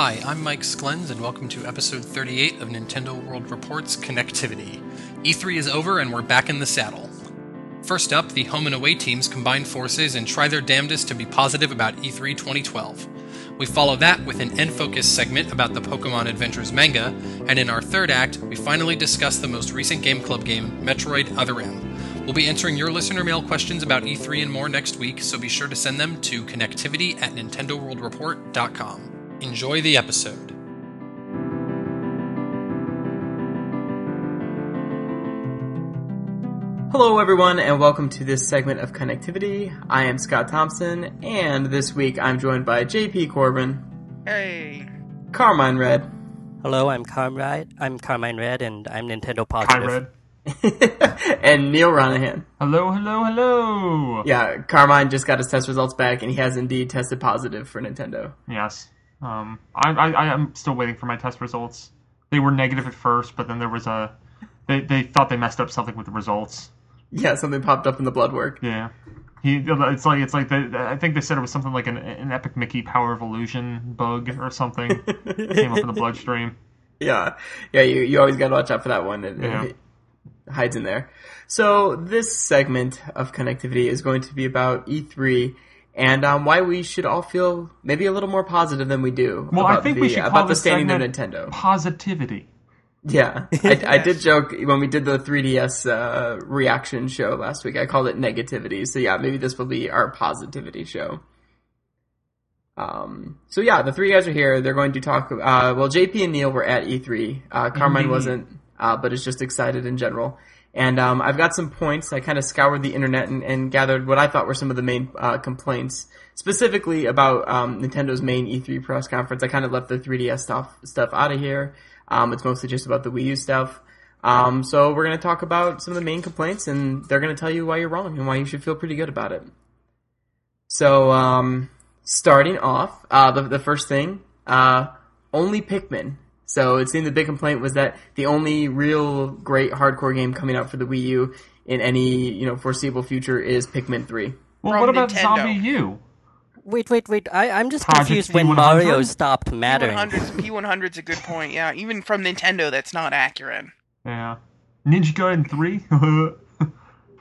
Hi, I'm Mike Sklens, and welcome to episode 38 of Nintendo World Report's Connectivity. E3 is over, and we're back in the saddle. First up, the home and away teams combine forces and try their damnedest to be positive about E E3 2012. We follow that with an N Focus segment about the Pokemon Adventures manga, and in our third act, we finally discuss the most recent Game Club game, Metroid Other M. We'll be answering your listener mail questions about E3 and more next week, so be sure to send them to connectivity at nintendoworldreport.com. Enjoy the episode. Hello, everyone, and welcome to this segment of Connectivity. I am Scott Thompson, and this week I'm joined by JP Corbran, Hey. Carmine Red, Hello, I'm Carmine. I'm Carmine Red, and I'm Nintendo positive. Red. and Neal Ronaghan. Hello, hello, hello. Yeah, Carmine just got his test results back, and he has indeed tested positive for Nintendo. Yes. Um, I, I, I am still waiting for my test results. They were negative at first, but then there was a. They, they thought they messed up something with the results. Yeah, something popped up in the blood work. Yeah. He, it's like it's like they, I think they said it was something like an, an epic Mickey power of illusion bug or something came up in the bloodstream. Yeah, yeah, you, you always gotta watch out for that one. It, Yeah. it hides in there. So this segment of connectivity is going to be about E3 and um, why we should all feel maybe a little more positive than we do Well, about I think the, we should call about the this standing of segment Nintendo. positivity. Yeah, I, I did joke when we did the 3DS uh, reaction show last week. I called it negativity. So yeah, maybe this will be our positivity show. Um, so yeah, the three guys are here. They're going to talk. Uh, well, JP and Neil were at E3. Uh, Carmine Indeed. wasn't, uh, but is just excited in general. And um, I've got some points. I kind of scoured the internet and, and gathered what I thought were some of the main uh, complaints, specifically about um, Nintendo's main E3 press conference. I kind of left the 3DS stuff stuff out of here. Um, it's mostly just about the Wii U stuff. Um, so we're going to talk about some of the main complaints, and they're going to tell you why you're wrong and why you should feel pretty good about it. So, um, starting off, uh, the, the first thing, uh, only Pikmin. So it seemed the big complaint was that the only real great hardcore game coming out for the Wii U in any you know foreseeable future is Pikmin Three. Well, From what about Nintendo. Zombie U? Wait, wait, wait. I, I'm just Project confused when P100? Mario stopped mattering. P100's, P100's a good point. Yeah, even from Nintendo, that's not accurate. Yeah. Ninja Gaiden 3? Ninja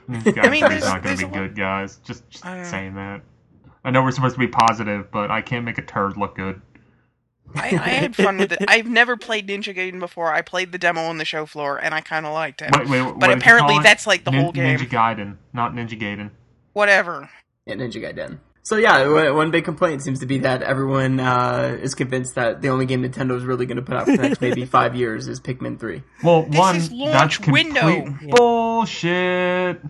Gaiden I mean, 3 there's- is not going there's to a be lot- good, guys. Just, just I- saying that. I know we're supposed to be positive, but I can't make a turd look good. I, I had fun with it. I've never played Ninja Gaiden before. I played the demo on the show floor, and I kind of liked it. Wait, wait, what but apparently, that's like the Nin- whole game. Ninja Gaiden, not Ninja Gaiden. Whatever. Yeah, Ninja Gaiden. So yeah, one- one big complaint seems to be that everyone uh, is convinced that the only game Nintendo is really going to put out for the next maybe five years is Pikmin Three. Well, This one, is launch that's complete window. bullshit.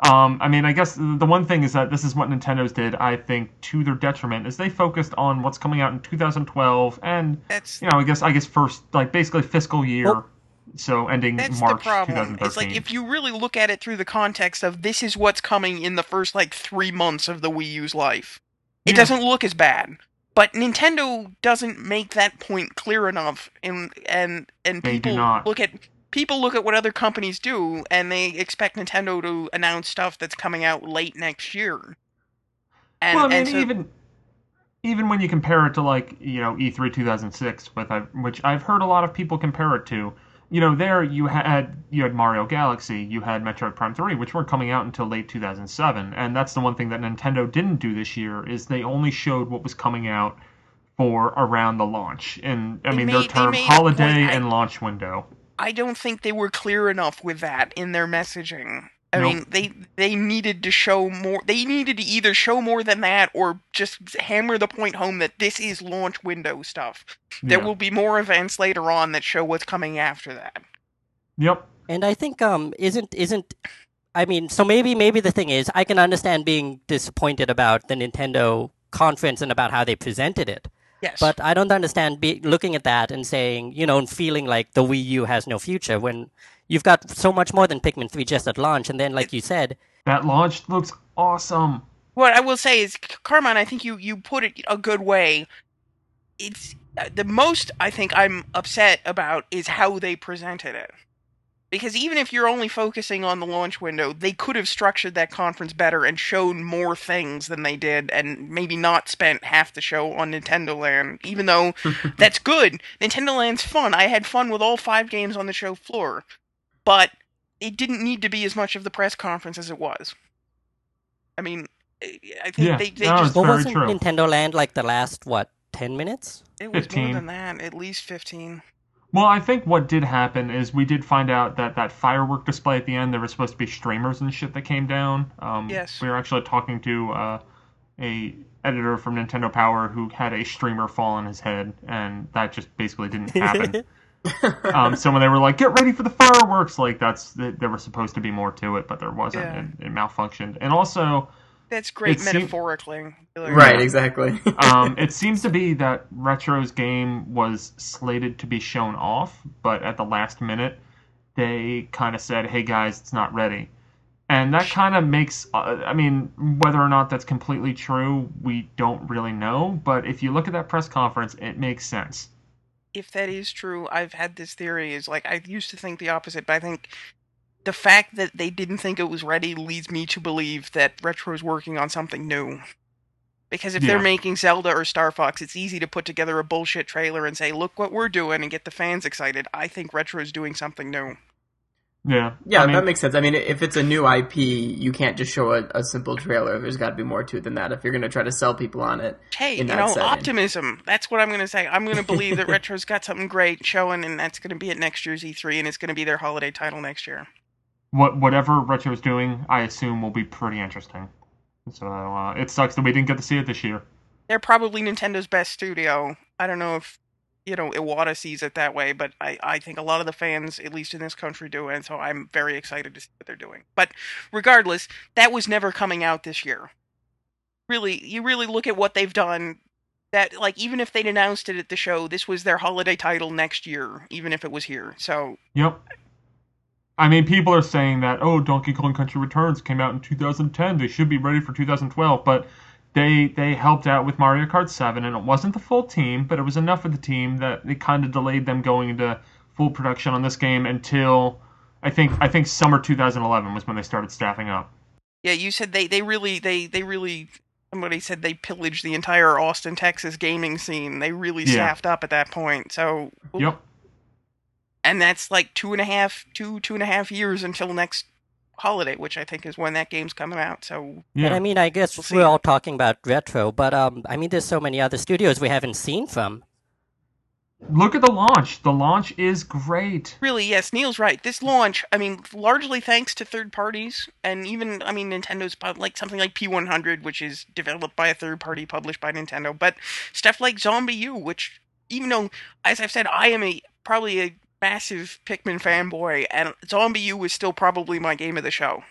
Um, I mean, I guess the one thing is that this is what Nintendo's did. I think to their detriment is they focused on what's coming out in 2012 and That's you know, I guess I guess first like basically fiscal year, Well, so ending that's March the problem. 2013. It's like if you really look at it through the context of this is what's coming in the first like three months of the Wii U's life, it Yeah. doesn't look as bad. But Nintendo doesn't make that point clear enough, and and and They people look at people look at what other companies do, and they expect Nintendo to announce stuff that's coming out late next year. And, well, I mean, and so, even even when you compare it to like you know E E3 2006, with uh, which I've heard a lot of people compare it to. You know, there you had you had Mario Galaxy, you had Metroid Prime 3, which weren't coming out until late 2007, and that's the one thing that Nintendo didn't do this year is they only showed what was coming out for around the launch, and I They mean made- their term holiday I- and launch window. I don't think they were clear enough with that in their messaging. I Nope. mean, they they needed to show more. They needed to either show more than that, or just hammer the point home that this is launch window stuff. There Yeah. will be more events later on that show what's coming after that. Yep. And I think um isn't isn't I mean, so maybe maybe the thing is I can understand being disappointed about the Nintendo conference and about how they presented it. Yes, But I don't understand be, looking at that and saying, you know, and feeling like the Wii U has no future when you've got so much more than Pikmin 3 just at launch and then like you said, That launch looks awesome. what I will say is, Carmine, I think you you put it a good way. It's uh, the most I think I'm upset about is how they presented it. Because even if you're only focusing on the launch window, they could have structured that conference better and shown more things than they did, and maybe not spent half the show on Nintendo Land. Even though that's good, Nintendo Land's fun. I had fun with all five games on the show floor, but it didn't need to be as much of the press conference as it was. I mean, I think Yeah, they, they no, just it's Well, wasn't true. Nintendo Land like the last what ten minutes? it was 15. more than that, at least fifteen. Well, I think what did happen is we did find out that that firework display at the end, there was supposed to be streamers and shit that came down. Um, Yes. We were actually talking to uh, a editor from Nintendo Power who had a streamer fall on his head, and that just basically didn't happen. um, so when they were like, "Get ready for the fireworks," like that's there was supposed to be more to it, but there wasn't. Yeah. It, it malfunctioned, and also. That's great It seemed- metaphorically. Right, exactly. um, it seems to be that Retro's game was slated to be shown off, but at the last minute, they kind of said, "Hey guys, it's not ready," and that kind of makes. Uh, I mean, whether or not that's completely true, we don't really know. But if you look at that press conference, it makes sense. if that is true, I've had this theory is like I used to think the opposite, but I think the fact that they didn't think it was ready leads me to believe that Retro's working on something new. Because if they're making Zelda or Star Fox, it's easy to put together a bullshit trailer and say, "Look what we're doing" and get the fans excited. I think Retro's doing something new. Yeah, Yeah, I mean, that makes sense. I mean, if it's a new IP, you can't just show a, a simple trailer. There's got to be more to it than that if you're going to try to sell people on it. Hey, in you know, setting. optimism. That's what I'm going to say. I'm going to believe that Retro's got something great showing, and that's going to be at next year's E3, and it's going to be their holiday title next year. What whatever Retro's doing, I assume will be pretty interesting. So uh, it sucks that we didn't get to see it this year. they're probably Nintendo's best studio. I don't know if you know Iwata sees it that way, but I, I think a lot of the fans, at least in this country, do, and so I'm very excited to see what they're doing. But regardless, that was never coming out this year. Really, you really look at what they've done. That like even if they'd announced it at the show, this was their holiday title next year, even if it was here. So Yep. I mean, people are saying that oh, Donkey Kong Country Returns came out in 2010. They should be ready for 2012, but they they helped out with Mario Kart 7, and it wasn't the full team, but it was enough of the team that it kind of delayed them going into full production on this game until I think I think summer 2011 was when they started staffing up. yeah, you said they they really they they really. Somebody said they pillaged the entire Austin, Texas gaming scene. They really Yeah. staffed up at that point. So Yep. And that's like two and a half, two two and a half years until next holiday, which I think is when that game's coming out. So Yeah. And I mean, I guess we'll we're all talking about retro, but um, I mean, there's so many other studios we haven't seen from. Look at the launch. The launch is great. really, yes, Neil's right. This launch, I mean, largely thanks to third parties, and even I mean, Nintendo's like something like P100, which is developed by a third party, published by Nintendo, but stuff like Zombie U, which even though, as I've said, I am a probably a massive Pikmin fanboy, and Zombie U was still probably my game of the show.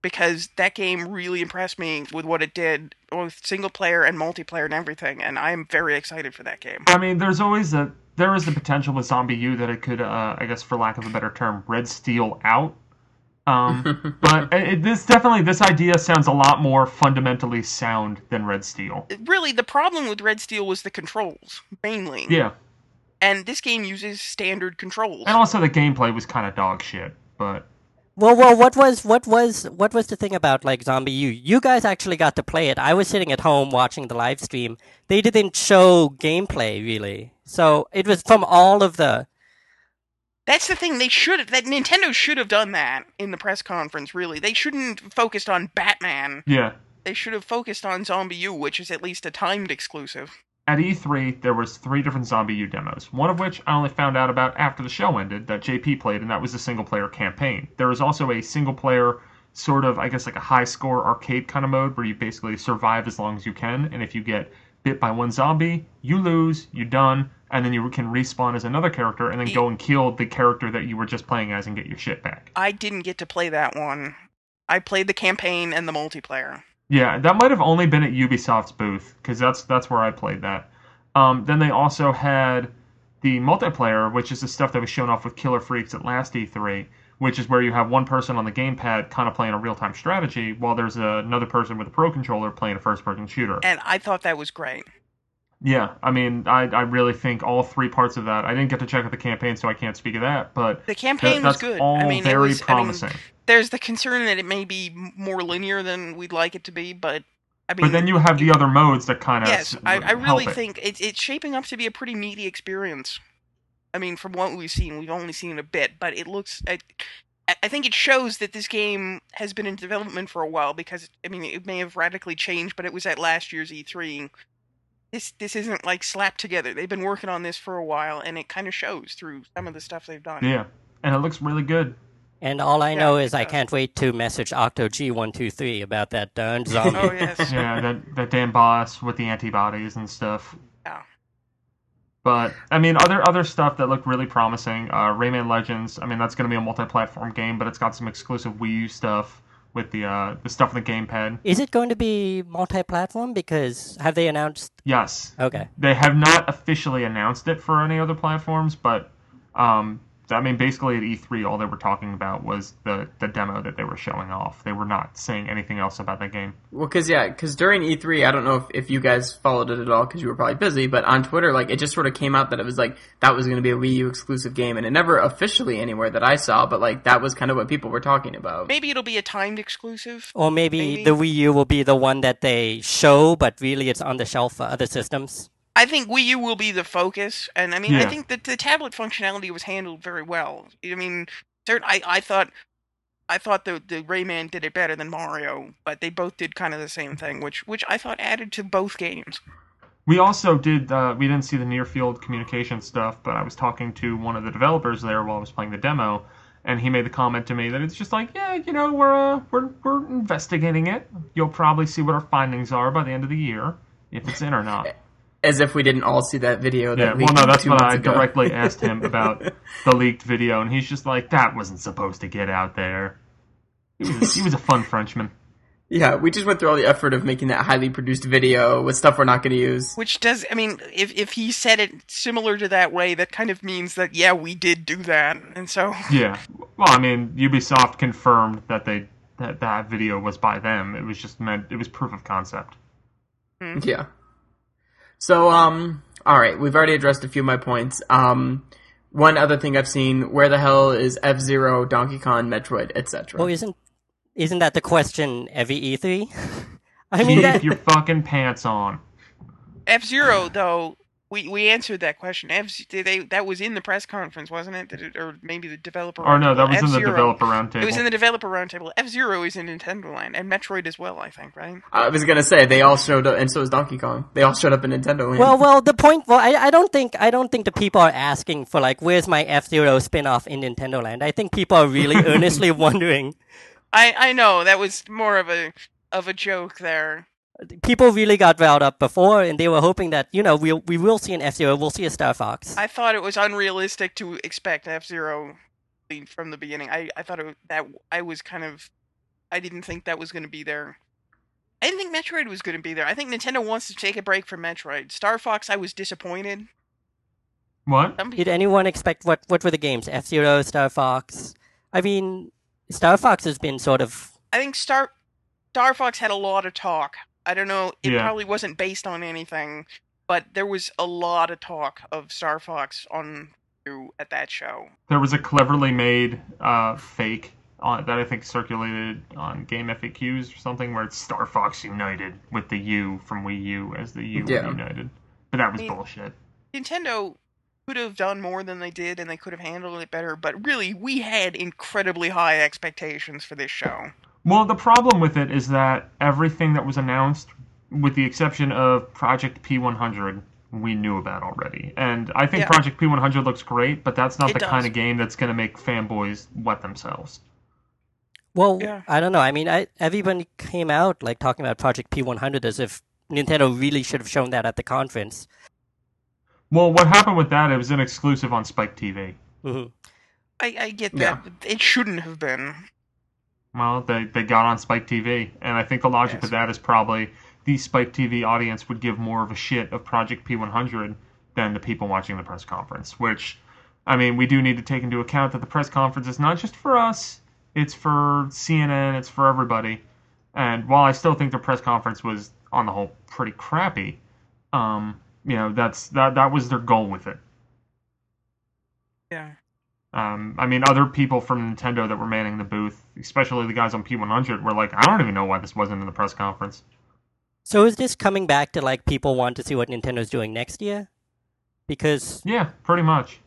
Because that game really impressed me with what it did, both single player and multiplayer and everything, and I am very excited for that game. I mean, there's always a there is the potential with Zombie U that it could, uh, I guess, for lack of a better term, red steel out. Um, but it, this definitely this idea sounds a lot more fundamentally sound than Red Steel. Really, the problem with Red Steel was the controls, mainly. Yeah, And this game uses standard controls. and also the gameplay was kind of dog shit. But Well, well, what was what was what was the thing about like Zombie U? You guys actually got to play it. I was sitting at home watching the live stream. They didn't show gameplay really, so it was from all of the. That's the thing. They should that Nintendo should have done that in the press conference. Really, they shouldn't have focused on Batman. yeah, They should have focused on Zombie U, which is at least a timed exclusive. At E3 there was three different Zombie U demos. One of which I only found out about after the show ended that JP played, and that was a single player campaign. There was also a single player sort of, I guess, like a high score arcade kind of mode where you basically survive as long as you can, and if you get bit by one zombie, you lose, you're done, and then you can respawn as another character and then go and kill the character that you were just playing as and get your shit back. I didn't get to play that one. I played the campaign and the multiplayer. Yeah, that might have only been at Ubisoft's booth because that's that's where I played that. Um, then they also had the multiplayer, which is the stuff that was shown off with Killer Freaks at last E3, which is where you have one person on the gamepad kind of playing a real time strategy, while there's another person with a pro controller playing a first person shooter. And I thought that was great. Yeah, I mean, I, I really think all three parts of that. I didn't get to check out the campaign, so I can't speak of that. But The campaign that- was good. all I mean, very was- I mean, promising. There's the concern that it may be more linear than we'd like it to be, but I mean, but then you have the other modes that kind of yes, I, I really it. think it's it's shaping up to be a pretty meaty experience. I mean, from what we've seen, we've only seen a bit, but it looks. I, I think it shows that this game has been in development for a while because I mean it may have radically changed, but it was at last year's E3. This this isn't like slapped together. They've been working on this for a while, and it kind of shows through some of the stuff they've done. Yeah, and it looks really good. And all I Yeah, know it is I can't wait to message Octo G one two three about that darn zombie. Oh yes. yeah, that that damn boss with the antibodies and stuff. Yeah. But I mean, other other stuff that looked really promising. Uh, Rayman Legends. I mean, that's going to be a multi-platform game, but it's got some exclusive Wii U stuff with the uh, the stuff in the gamepad. Is it going to be multi-platform? Because have they announced? Yes, Okay. they have not officially announced it for any other platforms, but um, I mean, basically at E3, all they were talking about was the the demo that they were showing off. They were not saying anything else about that game. Well, because yeah, because during E3, I don't know if, if you guys followed it at all because you were probably busy, but on Twitter, like it just sort of came out that it was like that was going to be a Wii U exclusive game, and it never officially anywhere that I saw, but like that was kind of what people were talking about. Maybe it'll be a timed exclusive. Or maybe, Maybe. the Wii U will be the one that they show, but really it's on the shelf for other systems. I think Wii U will be the focus, and I mean, I think that the tablet functionality was handled very well. I mean, cert- I I thought, I thought the the Rayman did it better than Mario, but they both did kind of the same thing, which which I thought added to both games. We also did. Uh, we didn't see the near field communication stuff, but I was talking to one of the developers there while I was playing the demo, and he made the comment to me that it's just like, yeah, you know, we're uh, we're we're investigating it. You'll probably see what our findings are by the end of the year, if it's in or not. As if we didn't all see that video. That Yeah, well, leaked no, that's two what I ago. directly asked him about the leaked video, and he's just like, that wasn't supposed to get out there. He was, he was a fun Frenchman. Yeah, we just went through all the effort of making that highly produced video with stuff we're not going to use. Which does, I mean, if if he said it similar to that way, that kind of means that yeah, we did do that, and so Yeah. Well, I mean, Ubisoft confirmed that they that that video was by them. It was just meant it was proof of concept. Hmm. Yeah. So, um, all right, we've already addressed a few of my points. Um, one other thing I've seen: where the hell is F Zero, Donkey Kong, Metroid, etc. Well, isn't isn't that the question every E3? I mean, Keep that, your fucking pants on. F Zero though. We, we answered that question. F they that was in the press conference, wasn't it? Did it or maybe the developer. Or no, that was in the developer roundtable. It was in the developer roundtable. F Zero is in Nintendo Land and Metroid as well. I think, right? I was gonna say they all showed up, and so is Donkey Kong. They all showed up in Nintendo Land. well, well, the point. Well, I, I don't think I don't think the people are asking for like, where's my F Zero spin-off in Nintendo Land? I think people are really earnestly wondering. I I know that was more of a of a joke there. People really got riled up before, and they were hoping that you know we we will see an F Zero, we'll see a Star Fox. I thought it was unrealistic to expect F Zero from the beginning. I I thought it, that I was kind of I didn't think that was going to be there. I didn't think Metroid was going to be there. I think Nintendo wants to take a break from Metroid. Star Fox, I was disappointed. what? Some Did anyone expect what what were the games? F Zero, Star Fox. I mean, Star Fox has been sort of I think Star Star Fox had a lot of talk. I don't know. It Yeah. probably wasn't based on anything, but there was a lot of talk of Star Fox on at that show. There was a cleverly made uh, fake on, that I think circulated on Game FAQs or something where it's Star Fox United with the U from Wii U as the U Yeah. United. But that was I mean- bullshit. Nintendo could have done more than they did, and they could have handled it better. But really, we had incredibly high expectations for this show. Well, the problem with it is that everything that was announced, with the exception of Project P100, we knew about already. And I think Yeah. Project P100 looks great, but that's not It the does. kind of game that's going to make fanboys wet themselves. well. Yeah. I don't know. I mean, I, everybody came out like talking about Project P one hundred as if Nintendo really should have shown that at the conference. Well, what happened with that? It was an exclusive on Spike TV. Mm-hmm. I, I get that. Yeah. It shouldn't have been. Well, they, they got on Spike TV, and I think the logic Yes. of that is probably the Spike TV audience would give more of a shit of Project P100 than the people watching the press conference. Which, I mean, we do need to take into account that the press conference is not just for us; it's for CNN, it's for everybody. And while I still think the press conference was, on the whole, pretty crappy, um, you know that's that that was their goal with it. Yeah. Um, I mean, other people from Nintendo that were manning the booth, especially the guys on P100, were like, I don't even know why this wasn't in the press conference. So is this coming back to like people want to see what Nintendo's doing next year? Because Yeah, pretty much.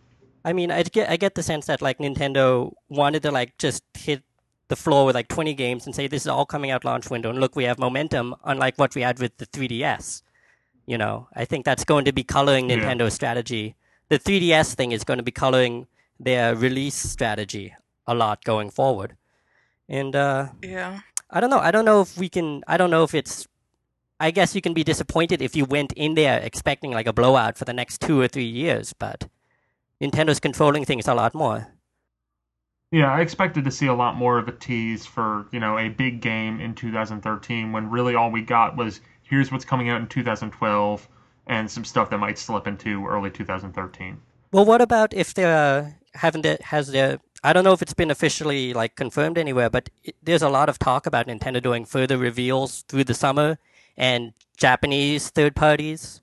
I mean, I get I get the sense that like Nintendo wanted to like just hit the floor with like 20 games and say this is all coming out launch window and look we have momentum unlike what we had with the 3DS. You know, I think that's going to be coloring Yeah. Nintendo's strategy. The 3DS thing is going to be coloring their release strategy a lot going forward. And uh Yeah. I don't know. I don't know if we can. I don't know if it's. I guess you can be disappointed if you went in there expecting like a blowout for the next two or three years, but Nintendo's controlling things a lot more. Yeah, I expected to see a lot more of a tease for, you know, a big game in 2013 when really all we got was here's what's coming out in 2012 and some stuff that might slip into early 2013. Well, what about if there haven't it has there? I don't know if it's been officially like confirmed anywhere, but it, there's a lot of talk about Nintendo doing further reveals through the summer and Japanese third parties.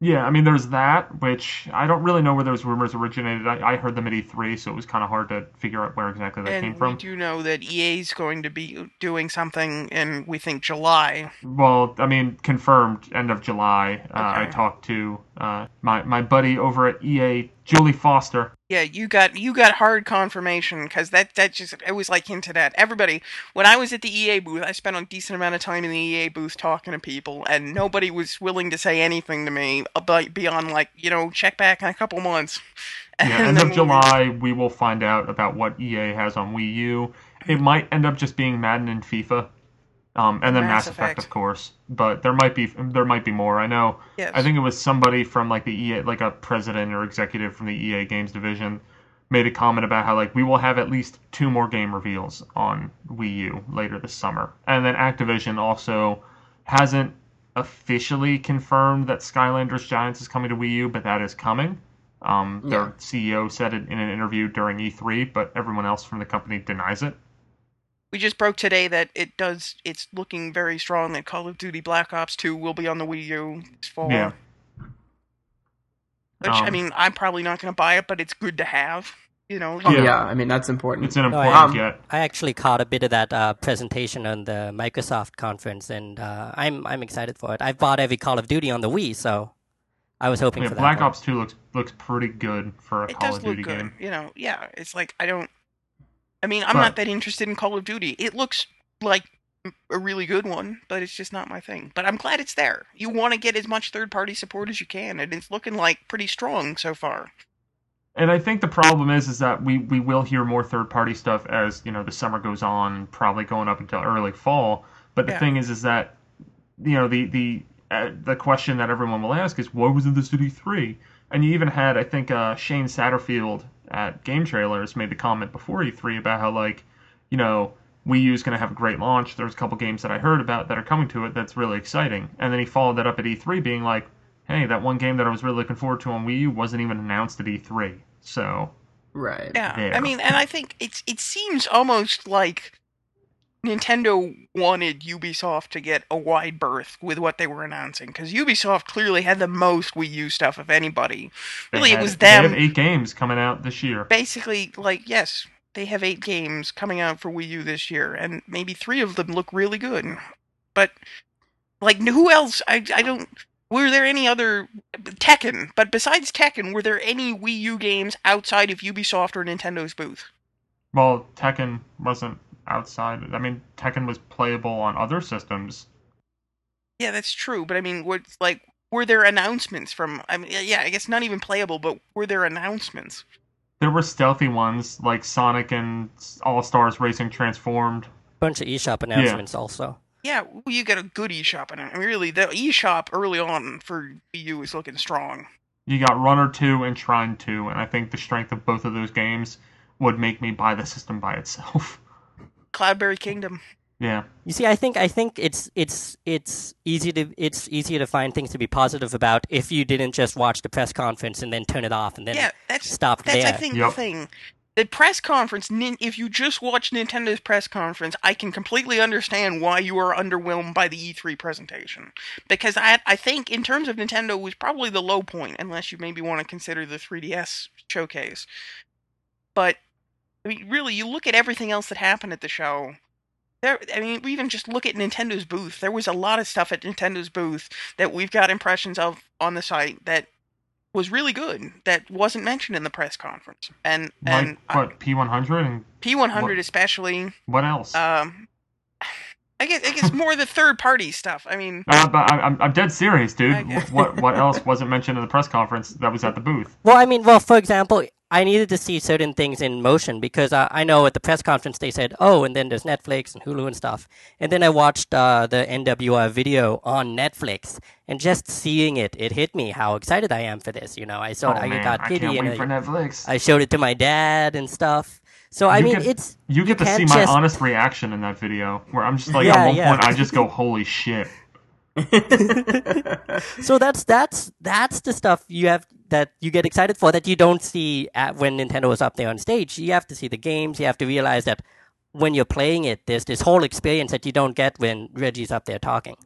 Yeah, I mean, there's that, which I don't really know where those rumors originated. I, I heard them at E3, so it was kind of hard to figure out where exactly they came And we from. do know that EA's going to be doing something in we think July. Well, I mean, confirmed end of July. Uh, I talked to uh, my my buddy over at EA, Julie Foster. Yeah, you got you got hard confirmation because that that just it was like hinted at. Everybody, when I was at the EA booth, I spent a decent amount of time in the EA booth talking to people, and nobody was willing to say anything to me uh, about beyond like you know check back in a couple months. Yeah, And end of July, we will find out about what EA has on Wii U. It might end up just being Madden and FIFA, um, and then Mass Mass, Effect, Effect. of course. But there might be there might be more. I know. Yes. I think it was somebody from like the EA, like a president or executive from the EA Games division, made a comment about how like we will have at least two more game reveals on Wii U later this summer, and then Activision also hasn't officially confirmed that Skylanders Giants is coming to Wii U, but that is coming. Um, their Yeah. CEO said it in an interview during E3, but everyone else from the company denies it. We just broke today that it does. It's looking very strong that Call of Duty Black Ops 2 will be on the Wii U this fall. Yeah. Which I Um, mean, I'm probably not going to buy it, but it's good to have. You know. Oh, Yeah. yeah. I mean that's important. It's an No, important Um, get. I actually caught a bit of that uh, presentation on the Microsoft conference, and uh, I'm I'm excited for it. I've bought every Call of Duty on the Wii, so I was hoping Yeah, for that. Black one. Ops 2 looks looks pretty good for a it Call does of look Duty good. game. You know, yeah. It's like I don't. I mean, I'm not that interested in Call of Duty. It looks like a really good one, but it's just not my thing. But I'm glad it's there. You want to get as much third-party support as you can, and it's looking like pretty strong so far. And I think the problem is is that we, we will hear more third party stuff as you know the summer goes on, probably going up until early fall. But the Yeah. thing is is that you know the the uh, the question that everyone will ask is what was in the City Three? And you even had I think uh, Shane Satterfield at Game Trailers made the comment before E3 about how like you know Wii U is going to have a great launch. There's a couple games that I heard about that are coming to it that's really exciting. And then he followed that up at E3 being like, hey, that one game that I was really looking forward to on Wii U wasn't even announced at E3. So right. Yeah, Yeah. I mean, and I think it's it seems almost like Nintendo wanted Ubisoft to get a wide berth with what they were announcing because Ubisoft clearly had the most Wii U stuff of anybody. they Really, it had- was They them. have eight games coming out this year. Basically, like yes, they have eight games coming out for Wii U this year, and maybe three of them look really good. But like, who else? I I don't. Were there any other Tekken? But besides Tekken, were there any Wii U games outside of Ubisoft or Nintendo's booth? Well, Tekken wasn't outside. I mean, Tekken was playable on other systems. Yeah, that's true. But I mean, what like were there announcements from? I mean, yeah, I guess not even playable, but were there announcements? There were stealthy ones like Sonic and All Stars Racing Transformed. bunch of eShop announcements also. Yeah, well, you got a good eShop, and I mean, really, the eShop early on for Wii U is looking strong. You got Runner 2 and Trine 2, and I think the strength of both of those games would make me buy the system by itself. Cloudberry Kingdom. yeah. You see, I think I think it's it's it's easy to it's easier to find things to be positive about if you didn't just watch the press conference and then turn it off and then Yeah, that's stop that's there. I think Yep. the thing. the press conference, if you just watch Nintendo's press conference, I can completely understand why you are underwhelmed by the E3 presentation. Because I, I think, in terms of Nintendo, was probably the low point, unless you maybe want to consider the 3DS showcase. But, I mean, really, you look at everything else that happened at the show. There, I mean, we even just look at Nintendo's booth. There was a lot of stuff at Nintendo's booth that we've got impressions of on the site that was really good that wasn't mentioned in the press conference. And and what P one hundred and P one hundred especially. what else? Um, I guess I guess more the third party stuff. I mean, Uh, but I, I'm, I'm dead serious, dude. What what else wasn't mentioned in the press conference that was at the booth? Well, I mean, well, for example, I needed to see certain things in motion because uh, I know at the press conference they said, "Oh, and then there's Netflix and Hulu and stuff." And then I watched uh, the NWR video on Netflix, and just seeing it, it hit me how excited I am for this. You know, I saw oh it, I man, got I giddy, and for I, Netflix. I showed it to my dad and stuff. So I You mean, get- it's you get to see my just- honest reaction in that video, where I'm just like, Yeah, at one yeah. point, I just go, "Holy shit!" so that's that's that's the stuff you have that you get excited for that you don't see at when Nintendo is up there on stage. You have to see the games. You have to realize that when you're playing it, there's this whole experience that you don't get when Reggie's up there talking.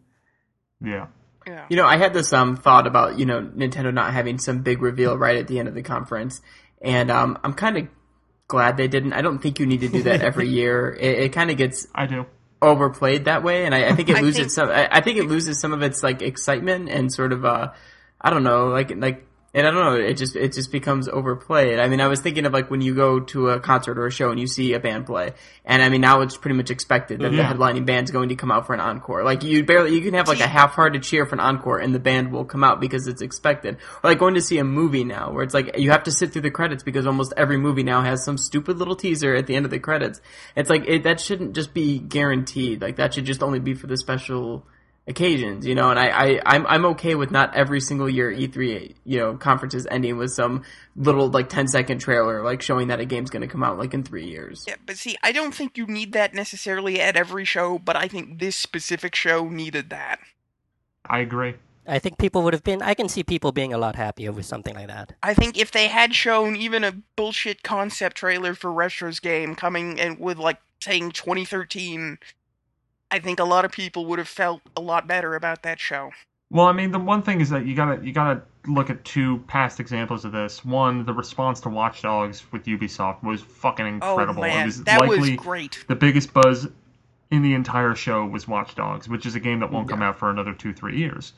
Yeah, yeah. You know, I had this um thought about you know Nintendo not having some big reveal right at the end of the conference, and um I'm kind of glad they didn't. I don't think you need to do that every year. It, it kind of gets I do. overplayed that way, and I, I think it I loses think- some. I, I think it loses some of its like excitement and sort of uh, I don't know, like like. And I don't know, it just it just becomes overplayed. I mean, I was thinking of like when you go to a concert or a show and you see a band play, and I mean now it's pretty much expected that Yeah. the mm-hmm. headlining band's going to come out for an encore. Like you barely you can have like a half-hearted cheer for an encore, and the band will come out because it's expected. Or like going to see a movie now, where it's like you have to sit through the credits because almost every movie now has some stupid little teaser at the end of the credits. It's like it, that shouldn't just be guaranteed. Like that should just only be for the special occasions, you know. And I, I I'm I'm okay with not every single year E3 you know conferences ending with some little like 10 second trailer like showing that a game's going to come out like in three years. Yeah, but see, I don't think you need that necessarily at every show, but I think this specific show needed that. I agree. I think people would have been. I can see people being a lot happier with something like that. I think if they had shown even a bullshit concept trailer for Retro's game coming and with like saying 2013, I think a lot of people would have felt a lot better about that show. Well, I mean, the one thing is that you gotta you gotta look at two past examples of this. One, the response to Watch Dogs with Ubisoft was fucking oh, incredible. Oh it man, was that likely was great. the biggest buzz in the entire show was Watch Dogs, which is a game that won't come out for another two three years.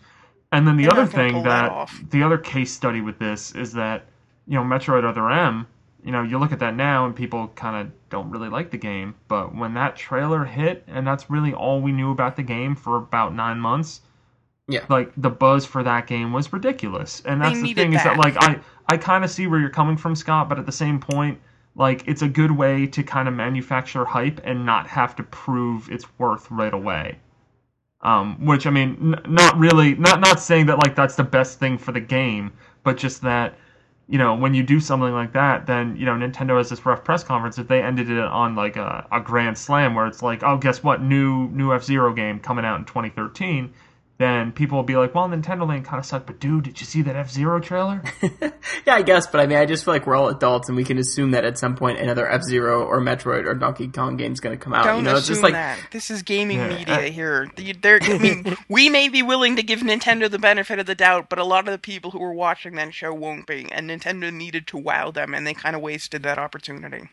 And then the They're other thing that that, the other case study with this is that you know Metroid Other M, you know you look at that now and people kind of don't really like the game, but when that trailer hit and that's really all we knew about the game for about nine months, Yeah. like the buzz for that game was ridiculous. And They that's the thing is that that. like I I kind of see where you're coming from, Scott, but at the same point, like it's a good way to kind of manufacture hype and not have to prove its worth right away. Um, which I mean, n- not really, not not saying that like that's the best thing for the game, but just that you know when you do something like that, then you know Nintendo has this rough press conference. If they ended it on like a, a grand slam where it's like, oh, guess what, new new F Zero game coming out in 2013, then people will be like, well, Nintendo Land kind of sucked, but dude, did you see that F Zero trailer? Yeah, I guess, but I mean, I just feel like we're all adults and we can assume that at some point another F Zero or Metroid or Donkey Kong game's going to come out. Don't you know, it's assume just like that. This is gaming Yeah, media I- here. You- There, I mean, we may be willing to give Nintendo the benefit of the doubt, but a lot of the people who were watching that show won't be. And Nintendo needed to wow them, and they kind of wasted that opportunity.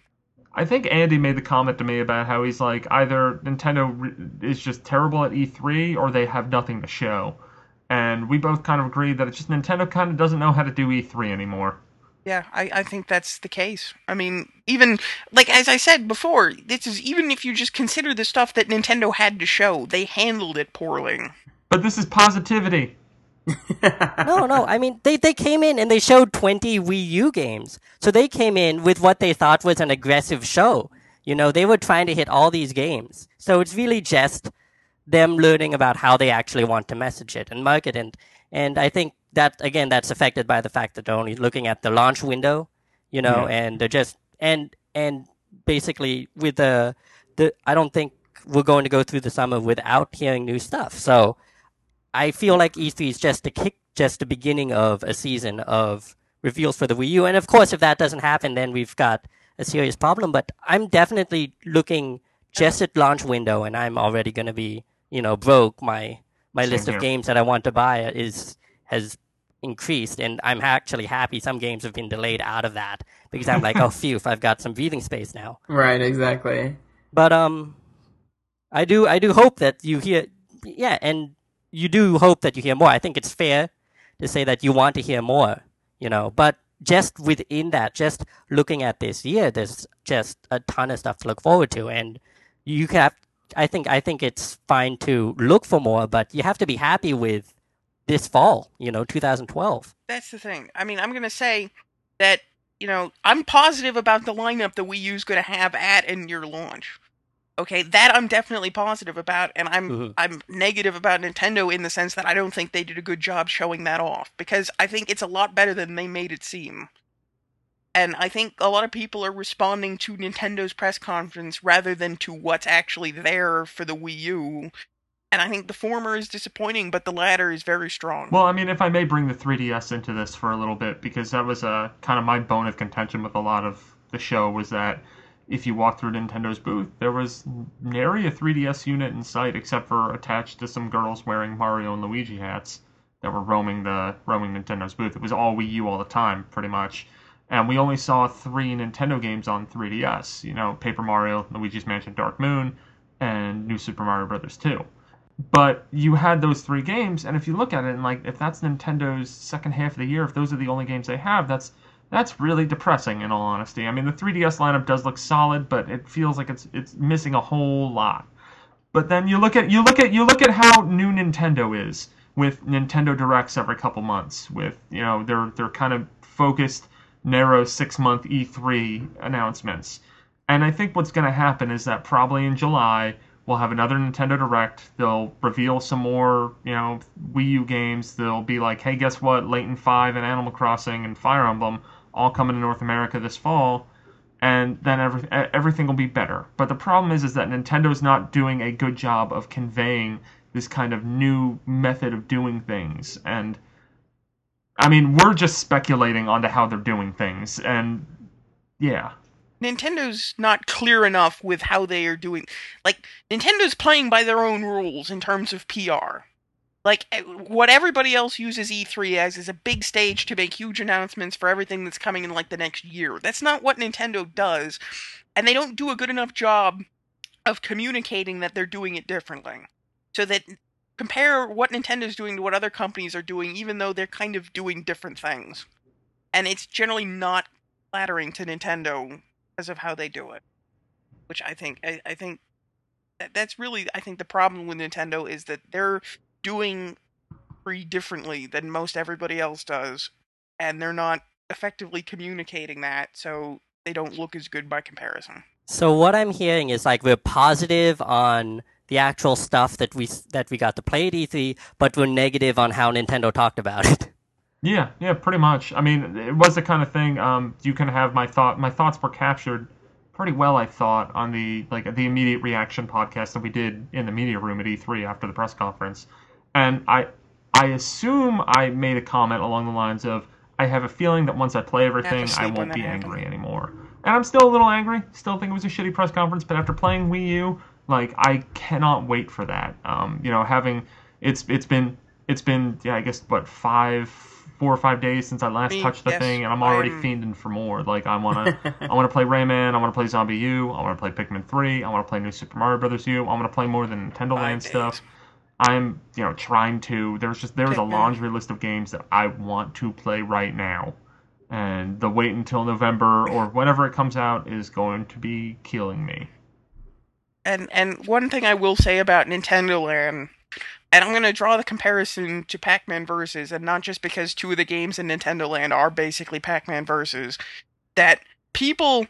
I think Andy made the comment to me about how he's like either Nintendo is just terrible at E3 or they have nothing to show. And we both kind of agreed that it's just Nintendo kind of doesn't know how to do E3 anymore. Yeah, I, I think that's the case. I mean, even like as I said before, this is even if you just consider the stuff that Nintendo had to show, they handled it poorly. But this is positivity. No, no. I mean, they, they came in and they showed 20 Wii U games. So they came in with what they thought was an aggressive show. You know, they were trying to hit all these games. So it's really just them learning about how they actually want to message it and market it. And and I think that, again, that's affected by the fact that they're only looking at the launch window, you know, Yeah. and they're just, and, and basically with the, the, I don't think we're going to go through the summer without hearing new stuff. So, I feel like E3 is just the kick, just the beginning of a season of reveals for the Wii U. And of course, if that doesn't happen, then we've got a serious problem. But I'm definitely looking just at launch window, and I'm already going to be, you know, broke. My my Same list here. of games that I want to buy is has increased, and I'm actually happy some games have been delayed out of that because I'm like, oh, phew, I've got some breathing space now. Right, exactly. But um, I do I do hope that you hear, yeah, and you do hope that you hear more. I think it's fair to say that you want to hear more, you know. But just within that, just looking at this year, there's just a ton of stuff to look forward to, and you have. I think I think it's fine to look for more, but you have to be happy with this fall. You know, 2012. That's the thing. I mean, I'm going to say that, you know, I'm positive about the lineup that Wii U's going to have at and near launch. Okay, that I'm definitely positive about, and I'm Mhm. I'm negative about Nintendo in the sense that I don't think they did a good job showing that off because I think it's a lot better than they made it seem. And I think a lot of people are responding to Nintendo's press conference rather than to what's actually there for the Wii U. And I think the former is disappointing, but the latter is very strong. Well, I mean, if I may bring the 3DS into this for a little bit, because that was uh, kind of my bone of contention with a lot of the show was that if you walk through Nintendo's booth, there was nary a 3DS unit in sight, except for attached to some girls wearing Mario and Luigi hats that were roaming the roaming Nintendo's booth. It was all Wii U all the time, pretty much. And we only saw three Nintendo games on 3DS. You know, Paper Mario, Luigi's Mansion Dark Moon, and New Super Mario Brothers 2 but you had those three games and if you look at it and like if that's nintendo's second half of the year if those are the only games they have that's that's really depressing in all honesty i mean the 3ds lineup does look solid but it feels like it's it's missing a whole lot but then you look at you look at you look at how new nintendo is with nintendo directs every couple months with you know their their kind of focused narrow six month e3 announcements and I think what's going to happen is that probably in July we'll have another Nintendo Direct. They'll reveal some more, you know, Wii U games. They'll be like, "Hey, guess what? Layton 5 and Animal Crossing and Fire Emblem all coming to North America this fall." And then every, everything will be better. But the problem is is that Nintendo's not doing a good job of conveying this kind of new method of doing things and I mean, we're just speculating onto how they're doing things and yeah. Nintendo's not clear enough with how they are doing. Like Nintendo's playing by their own rules in terms of PR. Like eh, what everybody else uses E3 as is a big stage to make huge announcements for everything that's coming in like the next year. That's not what Nintendo does, and they don't do a good enough job of communicating that they're doing it differently. So that compare what Nintendo's doing to what other companies are doing even though they're kind of doing different things. And it's generally not flattering to Nintendo because of how they do it. Which I think I, I think that, that's really I think the problem with Nintendo is that they're doing pretty differently than most everybody else does, and they're not effectively communicating that, so they don't look as good by comparison. So what I'm hearing is like we're positive on the actual stuff that we that we got to play at E3, but we're negative on how Nintendo talked about it. Yeah, yeah, pretty much. I mean, it was the kind of thing. Um, you can have my thought. My thoughts were captured pretty well, I thought, on the like the immediate reaction podcast that we did in the media room at E3 after the press conference, and I, I assume I made a comment along the lines of, "I have a feeling that once I play everything, I won't be happened. angry anymore." And I'm still a little angry. Still think it was a shitty press conference, but after playing Wii U, like I cannot wait for that. Um, you know, having it's it's been it's been yeah, I guess what five four or five days since I last Me, touched the yes, thing, and I'm already I'm- fiending for more. Like I wanna I wanna play Rayman, I wanna play Zombie U, I wanna play Pikmin three, I wanna play New Super Mario Brothers U, I wanna play more than Nintendo Land days. stuff. I'm you know trying to. There's just there's a laundry list of games that I want to play right now, and the wait until November or whenever it comes out is going to be killing me. And and one thing I will say about Nintendo Land, and I'm going to draw the comparison to Pac-Man Versus, and not just because two of the games in Nintendo Land are basically Pac-Man Versus, that people.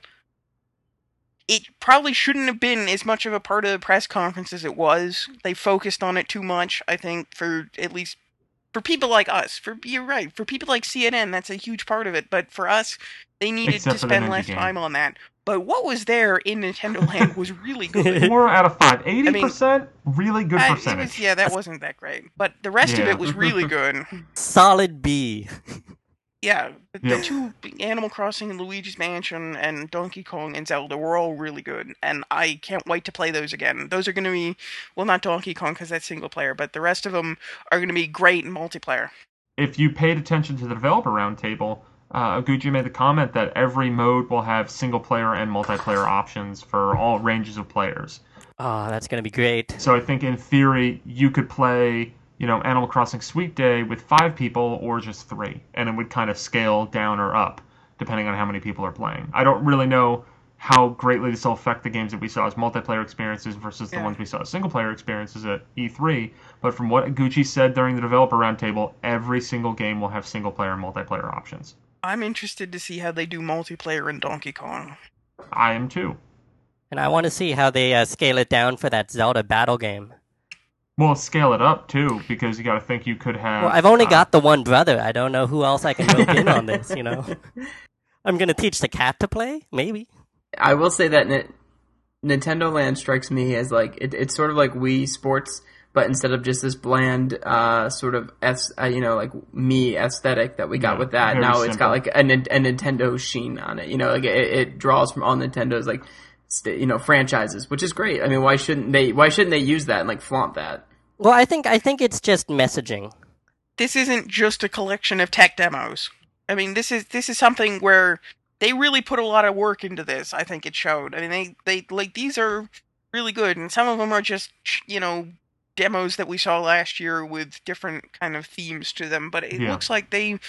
It probably shouldn't have been as much of a part of the press conference as it was. They focused on it too much, I think, for at least for people like us. For you're right, for people like CNN, that's a huge part of it. But for us, they needed Except to spend less game. time on that. But what was there in Nintendo Land was really good. Four out of five, eighty percent, really good I- percentage. was, yeah, that wasn't that great, but the rest of it was really good. Solid B. Yeah, the, the Yep. two Animal Crossing and Luigi's Mansion and Donkey Kong and Zelda were all really good, and I can't wait to play those again. Those are going to be well, not Donkey Kong because that's single player, but the rest of them are going to be great in multiplayer. if you paid attention to the developer roundtable, uh, Eguchi made the comment that every mode will have single player and multiplayer options for all ranges of players. Oh, that's gonna be great. So I think in theory you could play, you know, Animal Crossing Sweet Day with five people or just three, and it would kind of scale down or up depending on how many people are playing. I don't really know how greatly this will affect the games that we saw as multiplayer experiences versus the ones we saw as single player experiences at E3. But from what Eguchi said during the developer roundtable, every single game will have single player and multiplayer options. I'm interested to see how they do multiplayer in Donkey Kong. I am too. And I want to see how they uh, scale it down for that Zelda battle game. Well, scale it up too, because you got to think you could have. Well, I've only uh, got the one brother. I don't know who else I can rope in on this. You know, I'm gonna teach the cat to play. Maybe. I will say that Ni- Nintendo Land strikes me as like it, it's sort of like Wii Sports, but instead of just this bland uh, sort of es- uh, you know like me aesthetic that we got Yeah, with that, very now it's got like a, a Nintendo sheen on it. You know, like it, it draws from all Nintendo's like st- you know franchises, which is great. I mean, why shouldn't they? Why shouldn't they use that and like flaunt that? Well, I think I think it's just messaging. This isn't just a collection of tech demos. I mean, this is this is something where they really put a lot of work into this. I think it showed. I mean, they they like these are really good, and some of them are just you know demos that we saw last year with different kind of themes to them. But it Yeah. looks like they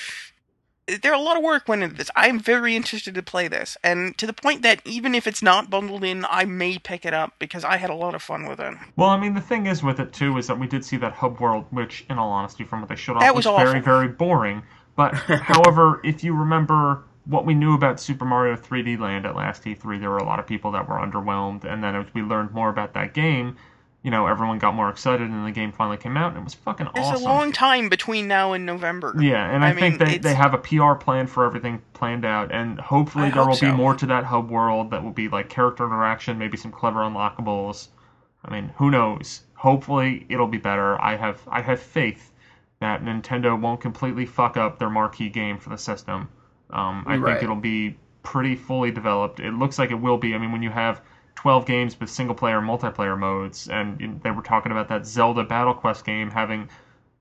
there are a lot of work went into this. I'm very interested to play this, and to the point that even if it's not bundled in, I may pick it up because I had a lot of fun with it. Well, I mean, the thing is with it too is that we did see that hub world, which, in all honesty, from what they showed off, That was very, very boring. But, however, if you remember what we knew about Super Mario 3D Land at last E3, there were a lot of people that were underwhelmed, and then as we learned more about that game, you know, everyone got more excited, and the game finally came out, and it was fucking There's awesome. It's a long time between now and November. Yeah, and I, I think mean, they, they have a PR plan for everything planned out, and hopefully I there hope will be more to that hub world that will be like character interaction, maybe some clever unlockables. I mean, who knows? Hopefully it'll be better. I have I have faith that Nintendo won't completely fuck up their marquee game for the system. Um, I Right. think it'll be pretty fully developed. It looks like it will be. I mean, when you have 12 games with single player and multiplayer modes, and they were talking about that Zelda Battle Quest game having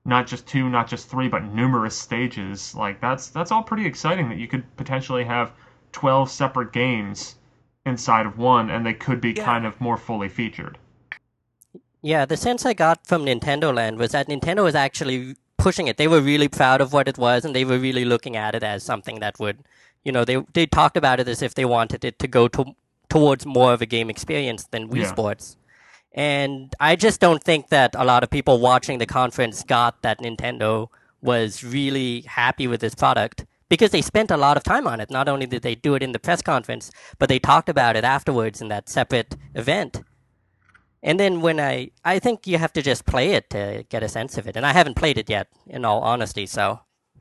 not just two, not just three, but numerous stages. Like that's that's all pretty exciting that you could potentially have 12 separate games inside of one, and they could be Yeah. kind of more fully featured. Yeah, the sense I got from Nintendo Land was that Nintendo was actually pushing it. They were really proud of what it was, and they were really looking at it as something that would, you know, they they talked about it as if they wanted it to go to, towards more of a game experience than Wii Yeah. Sports. And I just don't think that a lot of people watching the conference got that Nintendo was really happy with this product because they spent a lot of time on it. Not only did they do it in the press conference, but they talked about it afterwards in that separate event. And then when I, I think you have to just play it to get a sense of it. And I haven't played it yet, in all honesty. So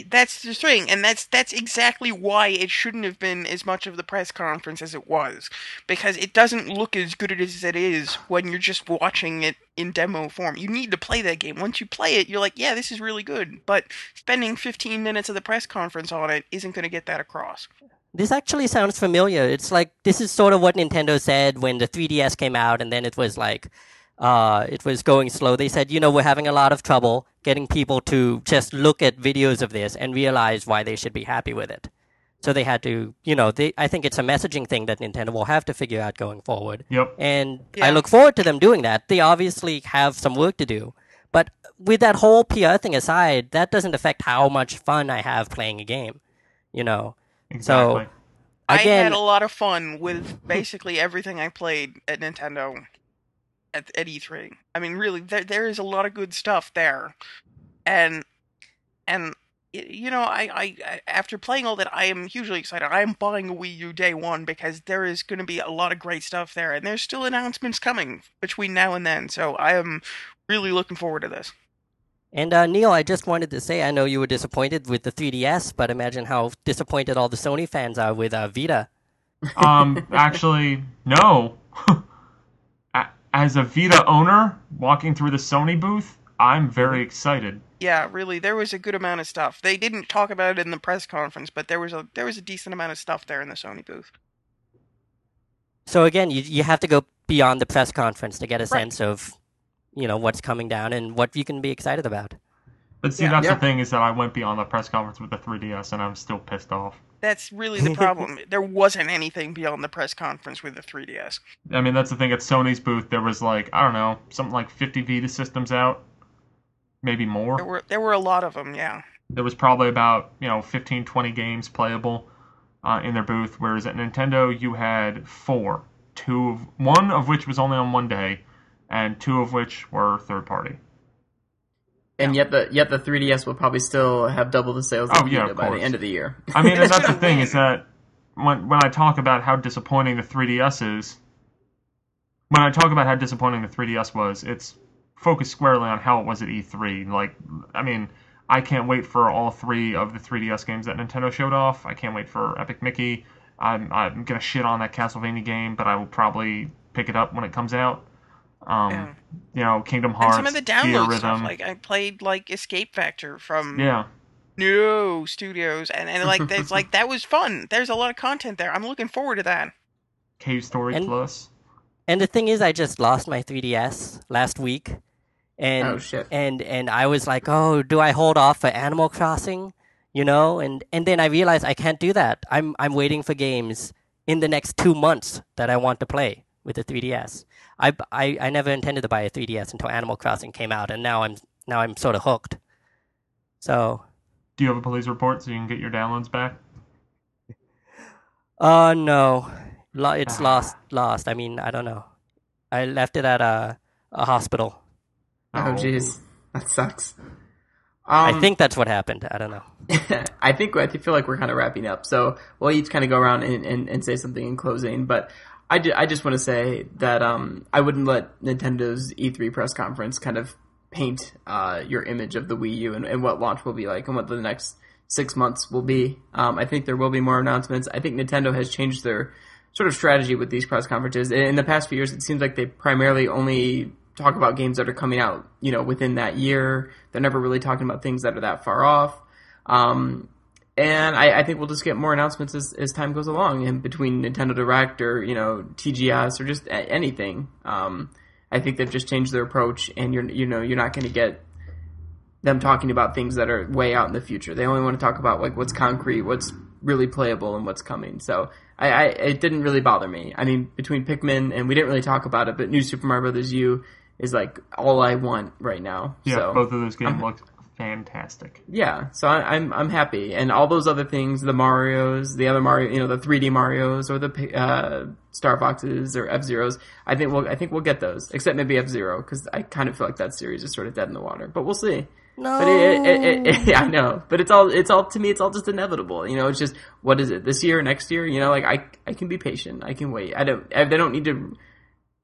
That's the thing, and that's that's exactly why it shouldn't have been as much of the press conference as it was, because it doesn't look as good as it is when you're just watching it in demo form. You need to play that game. Once you play it, you're like, yeah, this is really good. But spending 15 minutes of the press conference on it isn't going to get that across. this actually sounds familiar. It's like this is sort of what Nintendo said when the 3DS came out, and then it was like, uh, it was going slow. They said, you know, we're having a lot of trouble getting people to just look at videos of this and realize why they should be happy with it. So they had to, you know, they, I think it's a messaging thing that Nintendo will have to figure out going forward. Yep. And Yeah. I look forward to them doing that. They obviously have some work to do. But with that whole PR thing aside, that doesn't affect how much fun I have playing a game. You know, Exactly. I again, had a lot of fun with basically everything I played at Nintendo at, at E3. I mean, really, there there is a lot of good stuff there, and and you know, I, I I- after playing all that, I am hugely excited. I am buying a Wii U day one because there is going to be a lot of great stuff there, and there's still announcements coming between now and then. So I am really looking forward to this. And uh, Neal, I just wanted to say, I know you were disappointed with the 3DS, but imagine how disappointed all the Sony fans are with uh, Vita. um, actually, no. A- As a Vita owner walking through the Sony booth, I'm very excited. Yeah, really, there was a good amount of stuff. They didn't talk about it in the press conference, but there was a there was a decent amount of stuff there in the Sony booth. So again, you you have to go beyond the press conference to get a sense of, you know, what's coming down and what you can be excited about. But see, Yeah. that's Yeah. the thing is that I went beyond the press conference with the 3DS, and I'm still pissed off. That's really the problem. there wasn't anything beyond the press conference with the 3DS. I mean, that's the thing. At Sony's booth, there was like I don't know, something like 50 Vita systems out, maybe more. There were there were a lot of them. Yeah. there was probably about you know 15 20 games playable uh, in their booth whereas at nintendo you had four two of one of which was only on one day and two of which were third party And yet the yet the 3DS will probably still have double oh, the sales Oh, of yeah, by the end of the year. i mean that's the thing is that when when i talk about how disappointing the 3ds is when i talk about how disappointing the 3ds was it's focused squarely on how it was at e3 like i mean i can't wait for all three of the 3ds games that nintendo showed off. I can't wait for epic mickey. I'm, I'm gonna shit on that castlevania game but i will probably pick it up when it comes out um, Yeah. you know kingdom And hearts some of the Gear download rhythm stuff, like I played like Escape Factor from yeah New Studios, and and like that's like that was fun. There's a lot of content there. I'm looking forward to that. cave story And- plus And the thing is, I just lost my 3DS last week, and Oh, shit. and and I was like, oh, do I hold off for Animal Crossing? You know, and and then I realized I can't do that. I'm I'm waiting for games in the next two months that I want to play with the 3DS. I, I, I never intended to buy a 3DS until Animal Crossing came out, and now I'm now I'm sort of hooked. So, do you have a police report so you can get your downloads back uh no, Lo- it's lost lost. I mean, I don't know. I left it at a a hospital. Oh jeez, that sucks. I Um, think that's what happened. I don't know. I think I feel like we're kind of wrapping up. So we'll each kind of go around and, and, and say something in closing. But I, ju- I just want to say that um, I wouldn't let Nintendo's E3 press conference kind of paint uh, your image of the Wii U and, and what launch will be like and what the next six months will be. Um, I think there will be more announcements. I think Nintendo has changed their sort of strategy with these press conferences. In the past few years, it seems like they primarily only talk about games that are coming out, you know, within that year. They're never really talking about things that are that far off. Um, and I, I think we'll just get more announcements as, as time goes along, and between Nintendo Direct or you know TGS or just a- anything. Um, I think they've just changed their approach, and you're you know you're not going to get them talking about things that are way out in the future. They only want to talk about like what's concrete, what's really playable, and what's coming. So I, I it didn't really bother me. I mean, between Pikmin and we didn't really talk about it, but New Super Mario Brothers U is like all I want right now. yeah so. both of those games look fantastic Yeah, so I, I'm I'm happy, and all those other things, the Mario's, the other Mario, you know, the 3D Mario's or the uh, Star Foxes or F Zeros. I think we'll I think we'll get those, except maybe F Zero because I kind of feel like that series is sort of dead in the water. But we'll see. No, But it, it, it, it, yeah, I know, but it's all it's all to me. It's all just inevitable. You know, it's just what is it this year, next year? You know, like I I can be patient. I can wait. I don't. I, they don't need to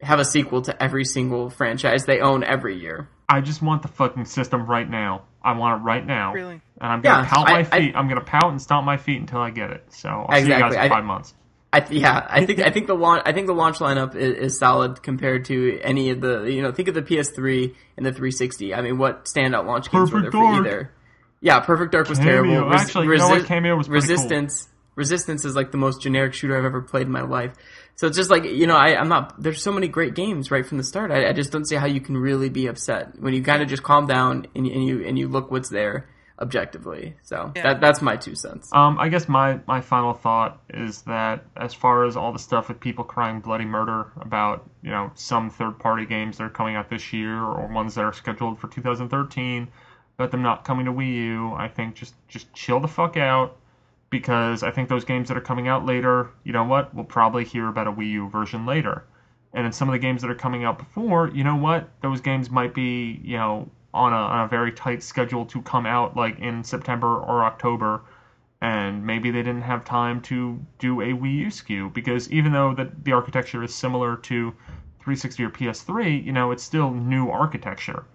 have a sequel to every single franchise they own every year. I just want the fucking system right now. I want it right now. Really? And I'm gonna Yeah, pout I- my feet. I, am gonna pout and stomp my feet until I get it. So I'll see you guys in I- five months. I th- yeah, I think I think the launch I think the launch lineup is, is solid compared to any of the you know think of the PS3 and the 360. I mean, what standout launch games were there Perfect for either? Yeah, Perfect Dark was Kameo. terrible. Actually, you know what? Kameo was pretty cool. Resistance. Resistance is like the most generic shooter I've ever played in my life. So it's just like you know I, I'm not. There's so many great games right from the start. I, I just don't see how you can really be upset when you kind of just calm down and, and you and you look what's there objectively. So Yeah. that that's my two cents. Um, I guess my, my final thought is that as far as all the stuff with people crying bloody murder about you know some third party games that are coming out this year or ones that are scheduled for 2013, about them not coming to Wii U, I think just just chill the fuck out because I think those games that are coming out later, you know what, we'll probably hear about a Wii U version later. And in some of the games that are coming out before, you know what, those games might be you know on a on a very tight schedule to come out like in September or October and maybe they didn't have time to do a Wii U SKU because even though the, the architecture is similar to 360 or PS3, you know, it's still new architecture.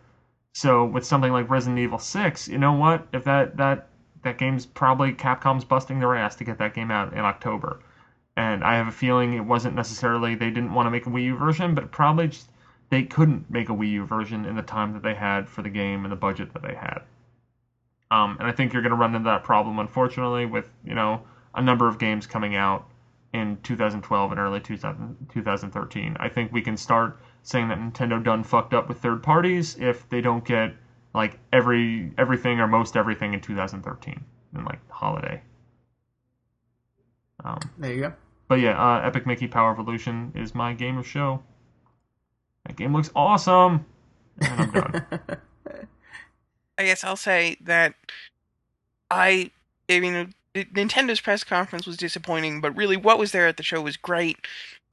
So with something like Resident Evil 6, you know what? If that that that game's probably Capcom's busting their ass to get that game out in October. And I have a feeling it wasn't necessarily they didn't want to make a Wii U version, but probably just they couldn't make a Wii U version in the time that they had for the game and the budget that they had. Um, and I think you're going to run into that problem, unfortunately, with you know a number of games coming out in 2012 and early 2000, 2013. I think we can start saying that Nintendo done fucked up with third parties if they don't get like every everything or most everything in 2013 in like holiday. Um, There you go. but yeah, uh, Epic Mickey Power Evolution is my game of show. That game looks awesome. And I'm done. I guess I'll say that I, I mean, Nintendo's press conference was disappointing, but really what was there at the show was great.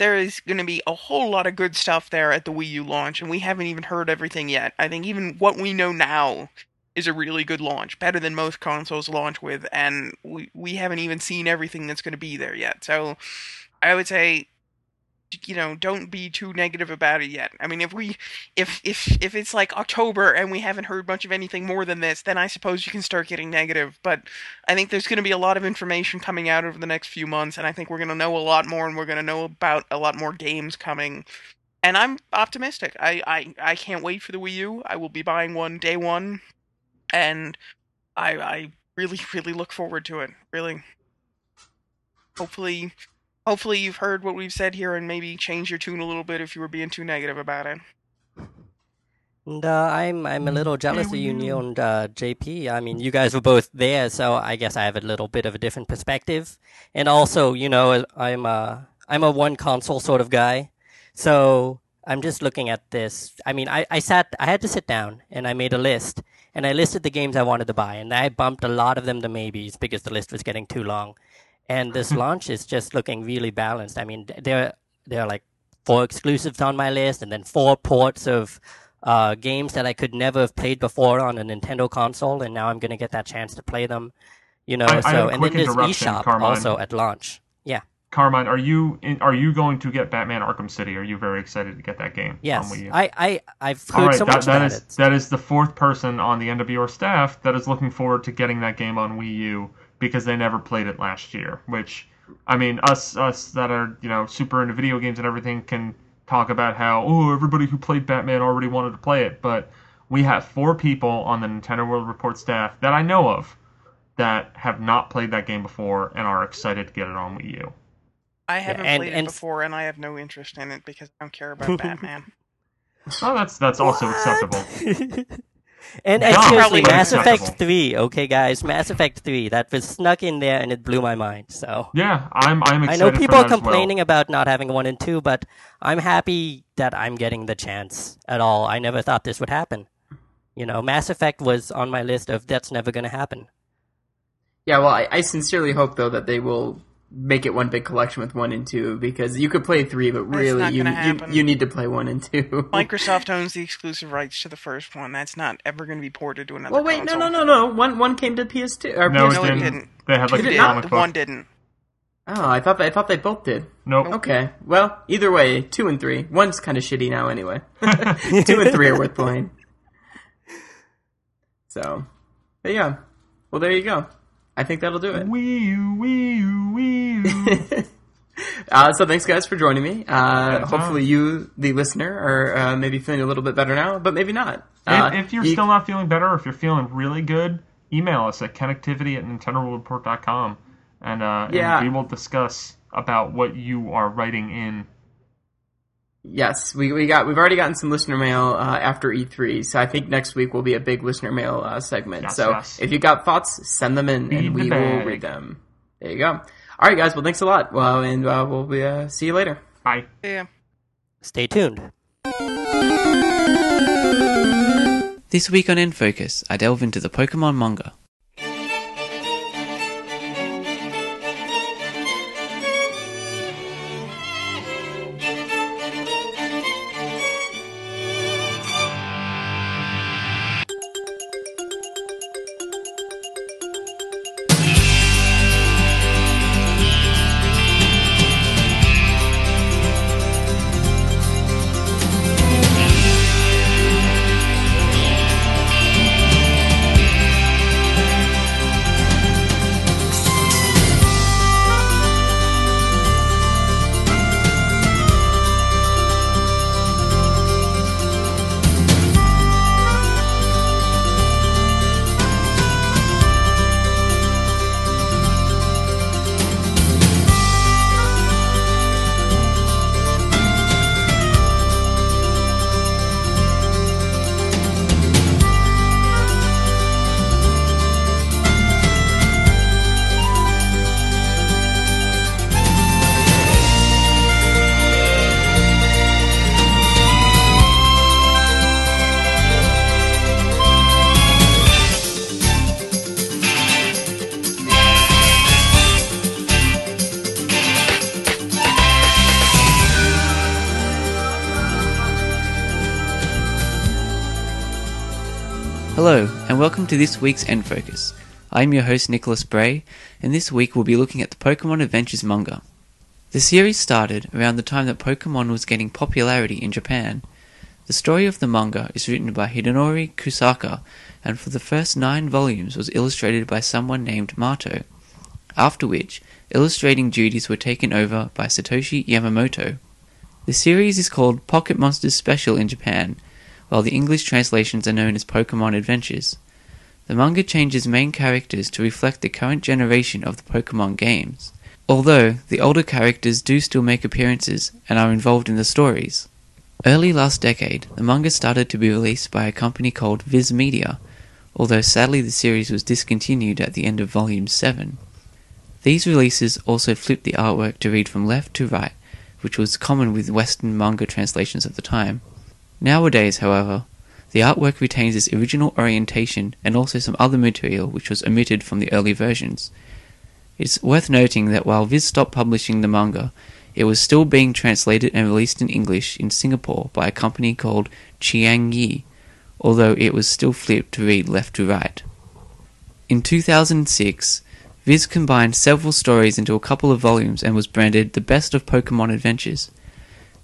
There is going to be a whole lot of good stuff there at the Wii U launch, and we haven't even heard everything yet. I think even what we know now is a really good launch, better than most consoles launch with, and we we haven't even seen everything that's going to be there yet. So I would say you know don't be too negative about it yet. I mean if we if if if it's like october and we haven't heard much of anything more than this then i suppose you can start getting negative. But i think there's going to be a lot of information coming out over the next few months and i think we're going to know a lot more and we're going to know about a lot more games coming. And i'm optimistic. I, I i can't wait for the wii u. I will be buying one day one and i i really really look forward to it really. Hopefully hopefully you've heard what we've said here and maybe change your tune a little bit if you were being too negative about it. And uh, I'm I'm a little jealous of you. Neal and uh, JP. I mean, you guys were both there, so I guess I have a little bit of a different perspective. And also, you know, I'm a I'm a one console sort of guy, so I'm just looking at this. I mean, I, I sat I had to sit down and I made a list and I listed the games I wanted to buy, and I bumped a lot of them to maybes because the list was getting too long. And this launch is just looking really balanced. I mean, there there are like four exclusives on my list, and then four ports of uh, games that I could never have played before on a Nintendo console, and now I'm going to get that chance to play them. You know, I- I so a and then there's eShop Carmine. also at launch. Yeah, Carmine, are you in, are you going to get Batman Arkham City? Are you very excited to get that game yes, on Wii U? I I I've heard right, so that, much that about is it. that is the fourth person on the NWR staff that is looking forward to getting that game on Wii U because they never played it last year. Which, I mean, us us that are you know super into video games and everything can talk about how oh everybody who played Batman already wanted to play it, but we have four people on the Nintendo World Report staff that I know of that have not played that game before and are excited to get it on Wii U. I haven't and- played and- it before, and I have no interest in it because I don't care about Batman. Oh, that's that's also acceptable. and Dumb, and seriously, but Mass. Effect Three. Okay, guys, Mass Effect Three. That was snuck in there, and it blew my mind. So. Yeah, I'm I'm I know people are that as well. complaining about not having one and two, but I'm happy that I'm getting the chance at all. I never thought this would happen. You know, Mass Effect was on my list of that's never going to happen. Yeah, well, I, I sincerely hope though that they will make it one big collection with one and two because you could play three, but really you, you you need to play one and two. Microsoft owns the exclusive rights to the first one. That's not ever going to be ported to another well, wait, console. no, no, no, no. One one came to PS2 or No, PS3. it No, it didn't. didn't. They had like Did a it Did comic the book. one didn't. Oh, I thought they, I thought they both did. Nope. Okay, well, either way, two and three. One's kind of shitty now, anyway. two and three are worth playing. So, but yeah. Well, there you go. I think that'll do it. Wii U, Wii U, Wii U. Uh, so thanks guys for joining me. Uh, hopefully you, the listener, are uh, maybe feeling a little bit better now, but maybe not. Uh, if, if you're you- still not feeling better, or if you're feeling really good, email us at connectivity at nintendoworldreport.com and, uh, Yeah. and we will discuss about what you are writing in. Yes, we we got we've already gotten some listener mail uh, after E3, so I think next week will be a big listener mail uh, segment. Yes, so yes. if you got thoughts, send them in, Feed and the we will read them. There you go. All right, guys. Well, thanks a lot. Well, and uh, we'll be, uh, see you later. Bye. Yeah. Stay tuned. This week on N-Focus, I delve into the Pokemon manga. Welcome to this week's N-Focus. I'm your host Nicholas Bray, and this week we'll be looking at the Pokemon Adventures manga. The series started around the time that Pokemon was getting popularity in Japan. The story of the manga is written by Hidenori Kusaka, and for the first nine volumes was illustrated by someone named Mato, after which illustrating duties were taken over by Satoshi Yamamoto. The series is called Pocket Monsters Special in Japan, while the English translations are known as Pokemon Adventures. The manga changes main characters to reflect the current generation of the Pokemon games, although the older characters do still make appearances and are involved in the stories. Early last decade, the manga started to be released by a company called Viz Media, although sadly the series was discontinued at the end of Volume 7. These releases also flipped the artwork to read from left to right, which was common with Western manga translations of the time. Nowadays, however, the artwork retains its original orientation and also some other material which was omitted from the early versions. It's worth noting that while Viz stopped publishing the manga, it was still being translated and released in English in Singapore by a company called Chuang Yi, although it was still flipped to read left to right. In 2006, Viz combined several stories into a couple of volumes and was branded The Best of Pokemon Adventures.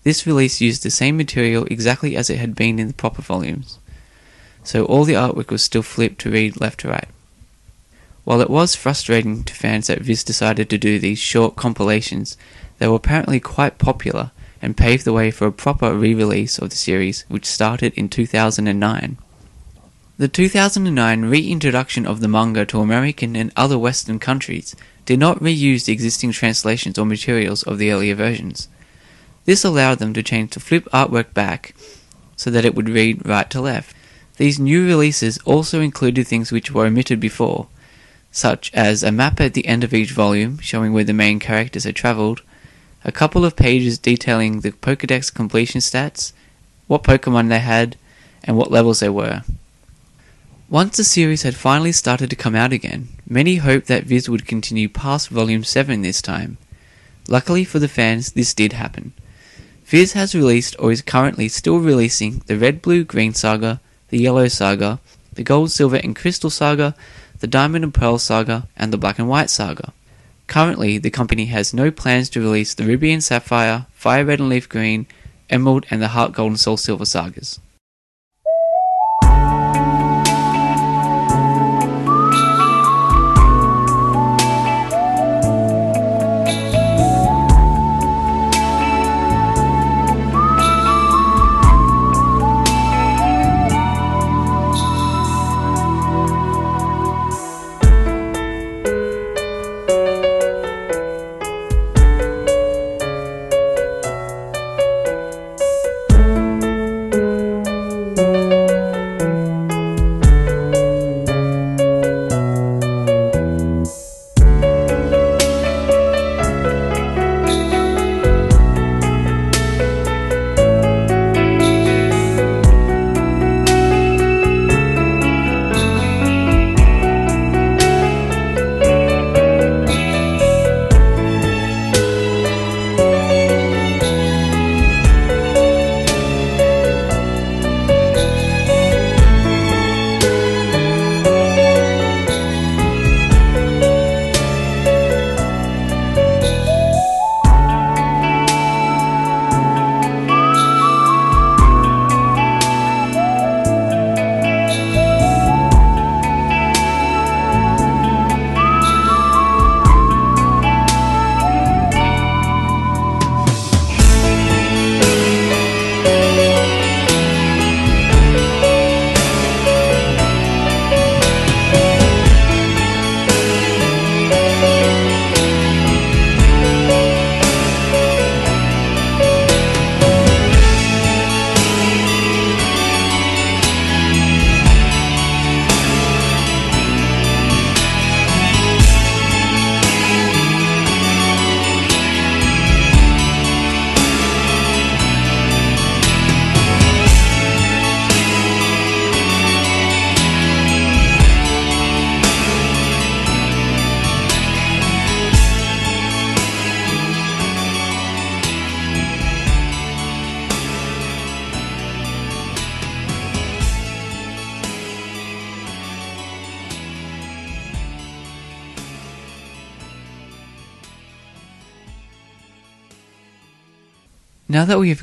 This release used the same material exactly as it had been in the proper volumes, so all the artwork was still flipped to read left to right. While it was frustrating to fans that Viz decided to do these short compilations, they were apparently quite popular and paved the way for a proper re release of the series, which started in 2009. The 2009 reintroduction of the manga to American and other Western countries did not reuse the existing translations or materials of the earlier versions. This allowed them to change the flip artwork back so that it would read right to left. These new releases also included things which were omitted before, such as a map at the end of each volume showing where the main characters had travelled, a couple of pages detailing the Pokedex completion stats, what Pokemon they had, and what levels they were. Once the series had finally started to come out again, many hoped that Viz would continue past Volume 7 this time. Luckily for the fans, this did happen. Viz has released or is currently still releasing the Red Blue Green Saga, the Yellow Saga, the Gold Silver and Crystal Saga, the Diamond and Pearl Saga, and the Black and White Saga. Currently, the company has no plans to release the Ruby and Sapphire, Fire Red and Leaf Green, Emerald, and the Heart Gold and Soul Silver sagas.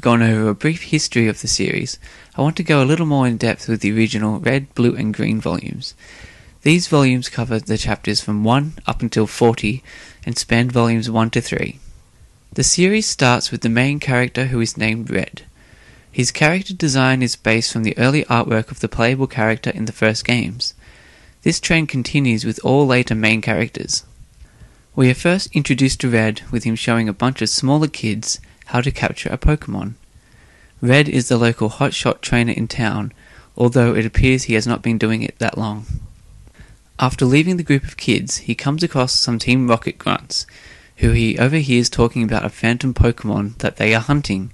Gone over a brief history of the series, I want to go a little more in depth with the original red, blue, and green volumes. These volumes cover the chapters from 1 up until 40 and span volumes 1 to 3. The series starts with the main character who is named Red. His character design is based from the early artwork of the playable character in the first games. This trend continues with all later main characters. We are first introduced to Red with him showing a bunch of smaller kids how to capture a Pokemon. Red is the local hotshot trainer in town, although it appears he has not been doing it that long. After leaving the group of kids, he comes across some Team Rocket grunts, who he overhears talking about a phantom Pokemon that they are hunting.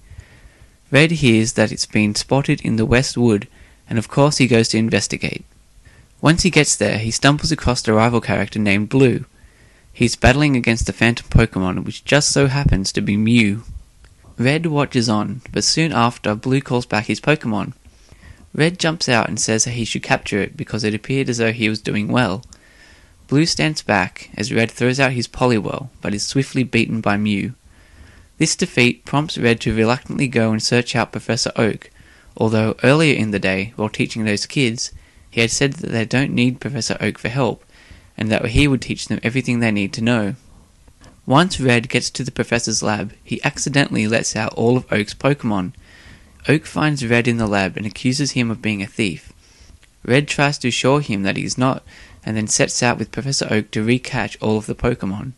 Red hears that it's been spotted in the West Wood, and of course he goes to investigate. Once he gets there, he stumbles across a rival character named Blue. He's battling against the phantom Pokemon, which just so happens to be Mew. Red watches on, but soon after, Blue calls back his Pokemon. Red jumps out and says that he should capture it because it appeared as though he was doing well. Blue stands back as Red throws out his Poliwhirl, but is swiftly beaten by Mew. This defeat prompts Red to reluctantly go and search out Professor Oak, although earlier in the day, while teaching those kids, he had said that they don't need Professor Oak for help, and that he would teach them everything they need to know. Once Red gets to the professor's lab, he accidentally lets out all of Oak's Pokemon. Oak finds Red in the lab and accuses him of being a thief. Red tries to assure him that he is not, and then sets out with Professor Oak to recatch all of the Pokemon.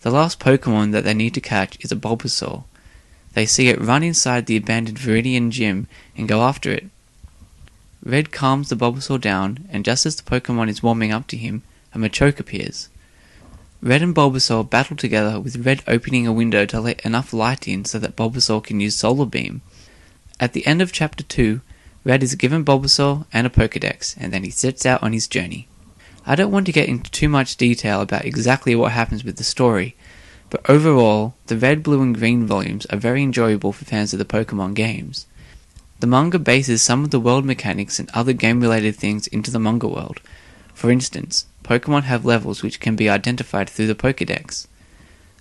The last Pokemon that they need to catch is a Bulbasaur. They see it run inside the abandoned Viridian gym and go after it. Red calms the Bulbasaur down, and just as the Pokemon is warming up to him, a Machoke appears. Red and Bulbasaur battle together with Red opening a window to let enough light in so that Bulbasaur can use Solar Beam. At the end of Chapter 2, Red is given Bulbasaur and a Pokedex, and then he sets out on his journey. I don't want to get into too much detail about exactly what happens with the story, but overall, the Red, Blue, and Green volumes are very enjoyable for fans of the Pokemon games. The manga bases some of the world mechanics and other game related things into the manga world. For instance, Pokemon have levels which can be identified through the Pokedex.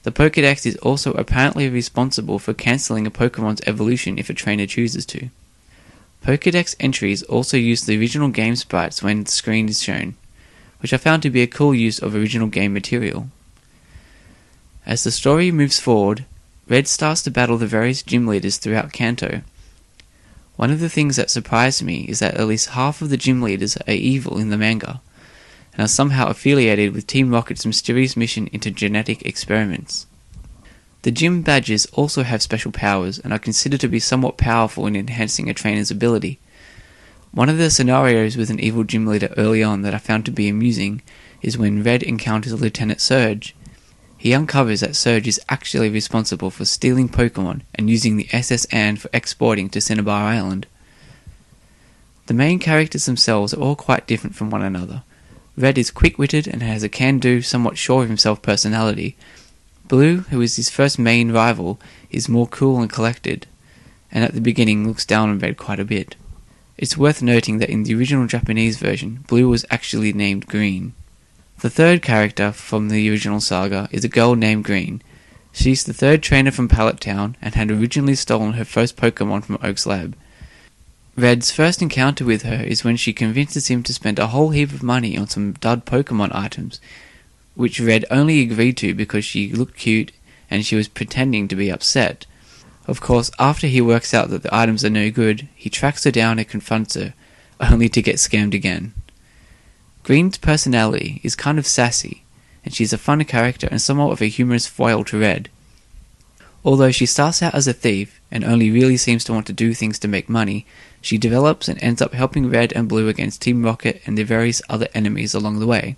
The Pokedex is also apparently responsible for cancelling a Pokemon's evolution if a trainer chooses to. Pokedex entries also use the original game sprites when the screen is shown, which I found to be a cool use of original game material. As the story moves forward, Red starts to battle the various gym leaders throughout Kanto. One of the things that surprised me is that at least half of the gym leaders are evil in the manga and are somehow affiliated with Team Rocket's mysterious mission into genetic experiments. The gym badges also have special powers and are considered to be somewhat powerful in enhancing a trainer's ability. One of the scenarios with an evil gym leader early on that I found to be amusing is when Red encounters Lieutenant Surge. He uncovers that Surge is actually responsible for stealing Pokemon and using the S.S. Anne for exporting to Cinnabar Island. The main characters themselves are all quite different from one another. Red is quick witted and has a can do, somewhat sure of himself personality. Blue, who is his first main rival, is more cool and collected, and at the beginning looks down on Red quite a bit. It's worth noting that in the original Japanese version, Blue was actually named Green. The third character from the original saga is a girl named Green. She's the third trainer from Pallet Town and had originally stolen her first Pokemon from Oak's lab. Red's first encounter with her is when she convinces him to spend a whole heap of money on some dud Pokemon items, which Red only agreed to because she looked cute and she was pretending to be upset. Of course, after he works out that the items are no good, he tracks her down and confronts her, only to get scammed again. Green's personality is kind of sassy, and she's a fun character and somewhat of a humorous foil to Red. Although she starts out as a thief and only really seems to want to do things to make money, she develops and ends up helping Red and Blue against Team Rocket and their various other enemies along the way.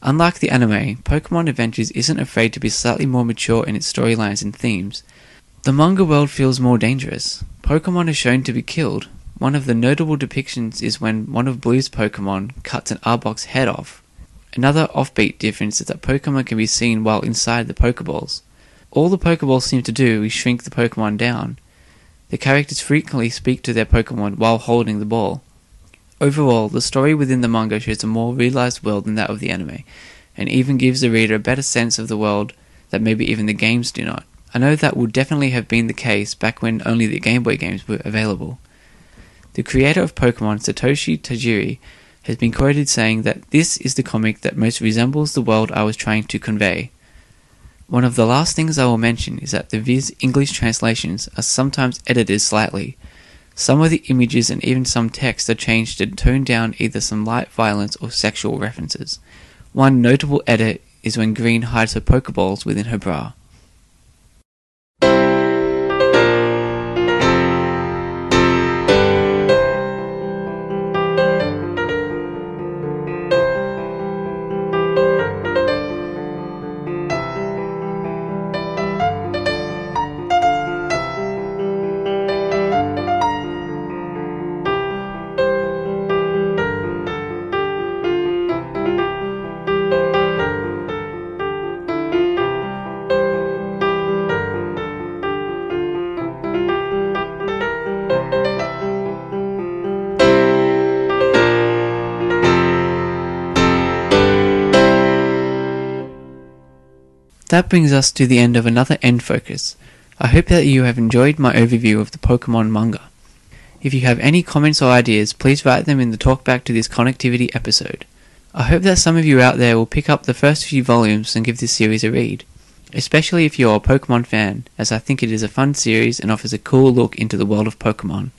Unlike the anime, Pokemon Adventures isn't afraid to be slightly more mature in its storylines and themes. The manga world feels more dangerous. Pokemon are shown to be killed. One of the notable depictions is when one of Blue's Pokemon cuts an Arbok's head off. Another offbeat difference is that Pokemon can be seen while inside the Pokeballs. All the Pokeballs seem to do is shrink the Pokemon down. The characters frequently speak to their Pokemon while holding the ball. Overall, the story within the manga shows a more realized world than that of the anime, and even gives the reader a better sense of the world that maybe even the games do not. I know that would definitely have been the case back when only the Game Boy games were available. The creator of Pokemon, Satoshi Tajiri, has been quoted saying that this is the comic that most resembles the world I was trying to convey. One of the last things I will mention is that the Viz English translations are sometimes edited slightly. Some of the images and even some text are changed to tone down either some light violence or sexual references. One notable edit is when Green hides her Pokeballs within her bra. That brings us to the end of another N-Focus. I hope that you have enjoyed my overview of the Pokemon manga. If you have any comments or ideas, please write them in the talkback to this connectivity episode. I hope that some of you out there will pick up the first few volumes and give this series a read, especially if you're a Pokemon fan, as I think it is a fun series and offers a cool look into the world of Pokemon.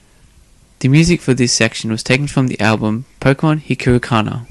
The music for this section was taken from the album Pokemon Hikaru Kana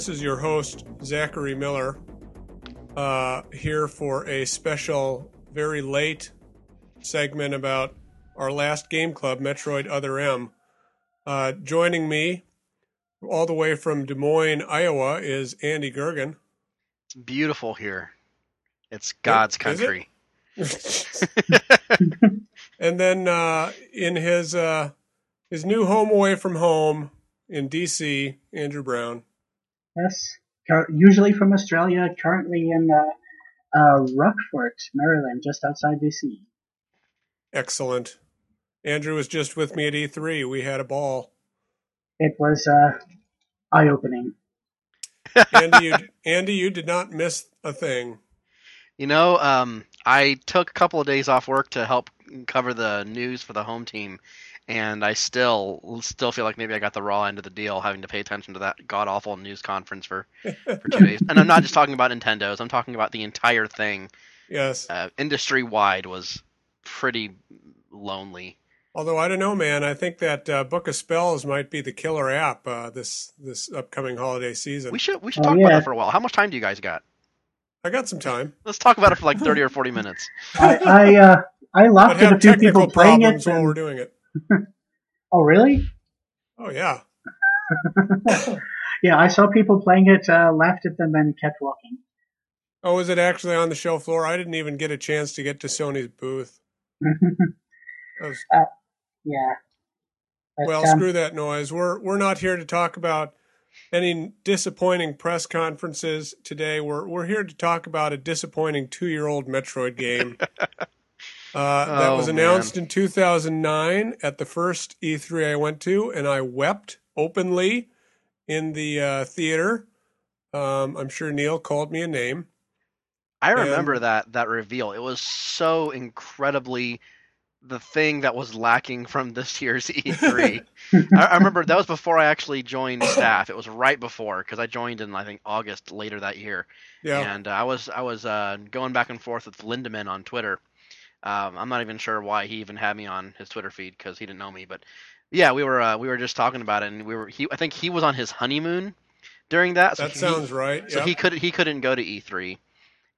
This is your host, Zachary Miller, uh, here for a special, very late segment about our last game club, Metroid Other M. Uh, joining me all the way from Des Moines, Iowa, is Andy Goergen. It's beautiful here. It's God's it? country. and then uh, in his uh, his new home away from home in DC, Andrew Brown. Yes, usually from Australia, currently in uh, uh, Rockville, Maryland, just outside DC. Excellent. Andrew was just with me at E3. We had a ball. It was uh, eye-opening. Andy, you, Andy, you did not miss a thing. You know, um, I took a couple of days off work to help cover the news for the home team, and I still still feel like maybe I got the raw end of the deal, having to pay attention to that god awful news conference for for two days. And I'm not just talking about Nintendo's; I'm talking about the entire thing. Yes. Uh, industry wide was pretty lonely. Although I don't know, man. I think that uh, Book of Spells might be the killer app uh, this this upcoming holiday season. We should we should Oh, talk about yeah. that for a while. How much time do you guys got? I got some time, Let's talk about it for like thirty or forty minutes. I I, uh, I but laughed at a few people playing it. problems while and- we're doing it. Oh, really? Oh yeah. Yeah, I saw people playing it, uh, laughed at them, and kept walking. Oh, is it actually on the show floor? I didn't even get a chance to get to Sony's booth. I was yeah. But, Well, um, screw that noise. We're we're not here to talk about any disappointing press conferences today. We're we're here to talk about a disappointing two-year-old Metroid game uh, that Oh, was man. announced in 2009 at the first E3 I went to, and I wept openly in the uh, theater. Um, I'm sure Neal called me a name. I And- remember that that reveal. It was so incredibly the thing that was lacking from this year's E3. I, I remember that was before I actually joined staff. It was right before because I joined in I think August later that year, Yeah, and uh, I was I was uh, going back and forth with Lindemann on Twitter. Um, I'm not even sure why he even had me on his Twitter feed because he didn't know me, but yeah, we were uh, we were just talking about it, and we were he I think he was on his honeymoon during that. so that he- sounds right. so Yep. he could he couldn't go to E3,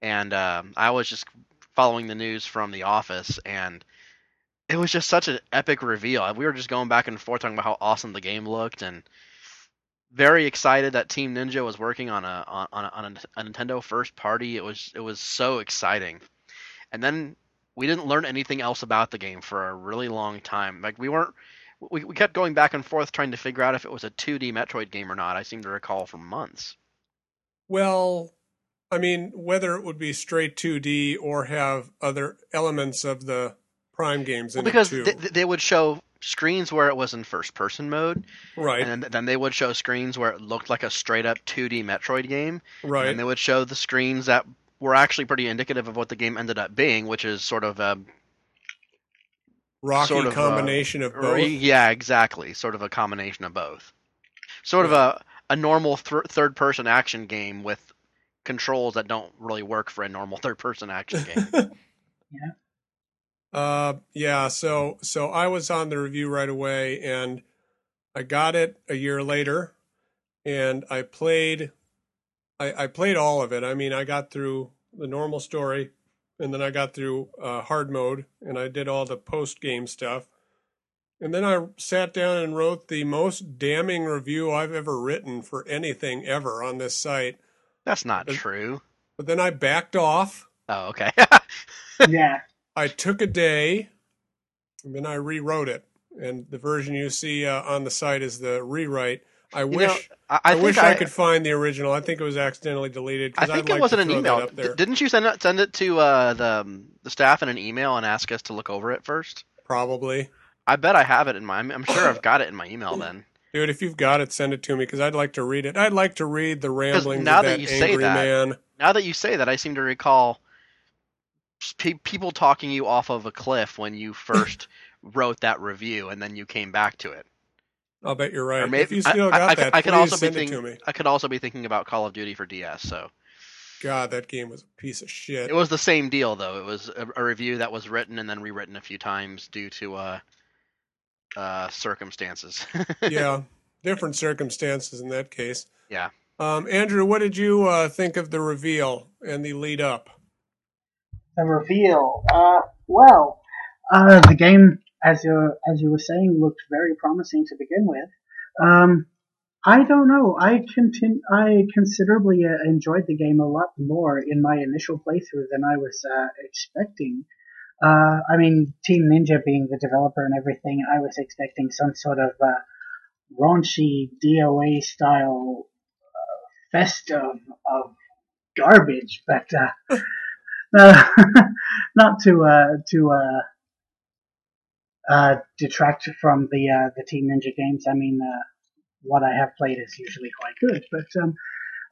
and um, I was just following the news from the office, and it was just such an epic reveal. We were just going back and forth talking about how awesome the game looked, and very excited that Team Ninja was working on a on on a, on a Nintendo first party. It was it was so exciting, and then we didn't learn anything else about the game for a really long time. Like we weren't. We, we kept going back and forth trying to figure out if it was a 2D Metroid game or not. I seem to recall for months. Well, I mean, whether it would be straight 2D or have other elements of the Prime games Well, in because it too. th- they would show screens where it was in first person mode, right, and then, then they would show screens where it looked like a straight up 2D Metroid game, right. and they would show the screens that were actually pretty indicative of what the game ended up being, which is sort of a Rocky sort of, uh, combination of or- both. yeah, exactly, sort of a combination of both. Sort of a a normal th- third person action game with controls that don't really work for a normal third person action game. yeah. Uh, yeah. So, so I was on the review right away, and I got it a year later, and I played. I, I played all of it. I mean, I got through the normal story, and then I got through uh, hard mode, and I did all the post game stuff. And then I sat down and wrote the most damning review I've ever written for anything ever on this site. That's not Uh, true. But then I backed off. Oh, okay. yeah. I took a day, and then I rewrote it. And the version you see uh, on the site is the rewrite. I wish know, I, I, I, wish I, could find the original. I think it was accidentally deleted. I think I'd it like wasn't an email. Up there. D- Didn't you send it send it to uh, the the staff in an email and ask us to look over it first? Probably, I bet I have it in my. I'm, I'm sure I've got it in my email then. dude. If you've got it, send it to me because I'd like to read it. I'd like to read the ramblings now of that that, you say angry that- man. Now that you say that, I seem to recall pe- people talking you off of a cliff when you first wrote that review, and then you came back to it. I'll bet you're right. Or maybe if you still I, got I, that, I, I could please also be it thinking. to me. I could also be thinking about Call of Duty for DS. So God, that game was a piece of shit. it was the same deal, though. It was a, a review that was written and then rewritten a few times due to uh, uh, circumstances. yeah, different circumstances in that case. Yeah. Um, Andrew, what did you uh, think of the reveal and the lead up? The reveal. Uh, well, uh, the game, as you as you were saying, looked very promising to begin with. Um, I don't know. I continu- I considerably uh, enjoyed the game a lot more in my initial playthrough than I was uh, expecting. Uh, I mean, Team Ninja being the developer and everything, I was expecting some sort of uh, raunchy DOA style uh, fest of, of garbage, but uh, not to uh, to uh, detract from the uh, the Team Ninja games. I mean, uh, what I have played is usually quite good, but um,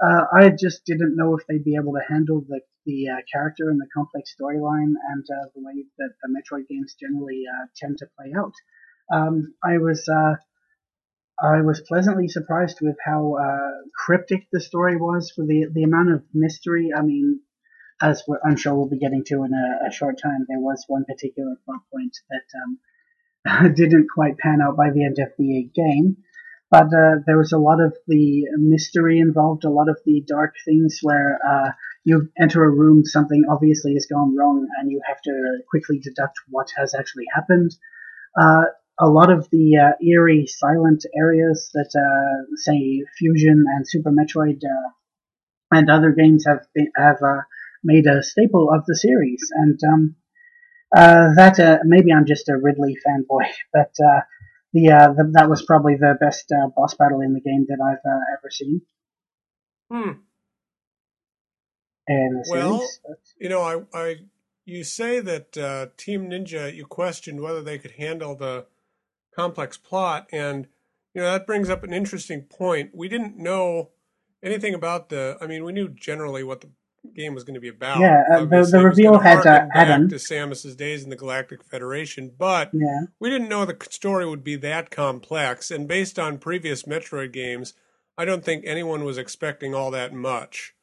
uh, I just didn't know if they'd be able to handle the the uh, character and the complex storyline and uh, the way that the Metroid games generally uh, tend to play out. Um, I was uh, I was pleasantly surprised with how uh, cryptic the story was for the the amount of mystery. I mean, as I'm sure we'll be getting to in a, a short time, there was one particular plot point that um, didn't quite pan out by the end of the game. But uh, there was a lot of the mystery involved, a lot of the dark things where uh, you enter a room, something obviously has gone wrong, and you have to quickly deduct what has actually happened. Uh, a lot of the uh, eerie, silent areas that, uh, say, Fusion and Super Metroid uh, and other games have been, have made a staple of the series, and um, uh, that uh, maybe I'm just a Ridley fanboy, but uh, the, uh, the that was probably the best uh, boss battle in the game that I've uh, ever seen. Hmm. The Well, series. But, You know, I, I you say that uh, Team Ninja, you questioned whether they could handle the complex plot, and you know that brings up an interesting point. We didn't know anything about the. I mean, we knew generally what the game was going to be about. Yeah, uh, the- the reveal had, uh, back Adam. to Samus's days in the Galactic Federation, but yeah. we didn't know the story would be that complex. And based on previous Metroid games, I don't think anyone was expecting all that much.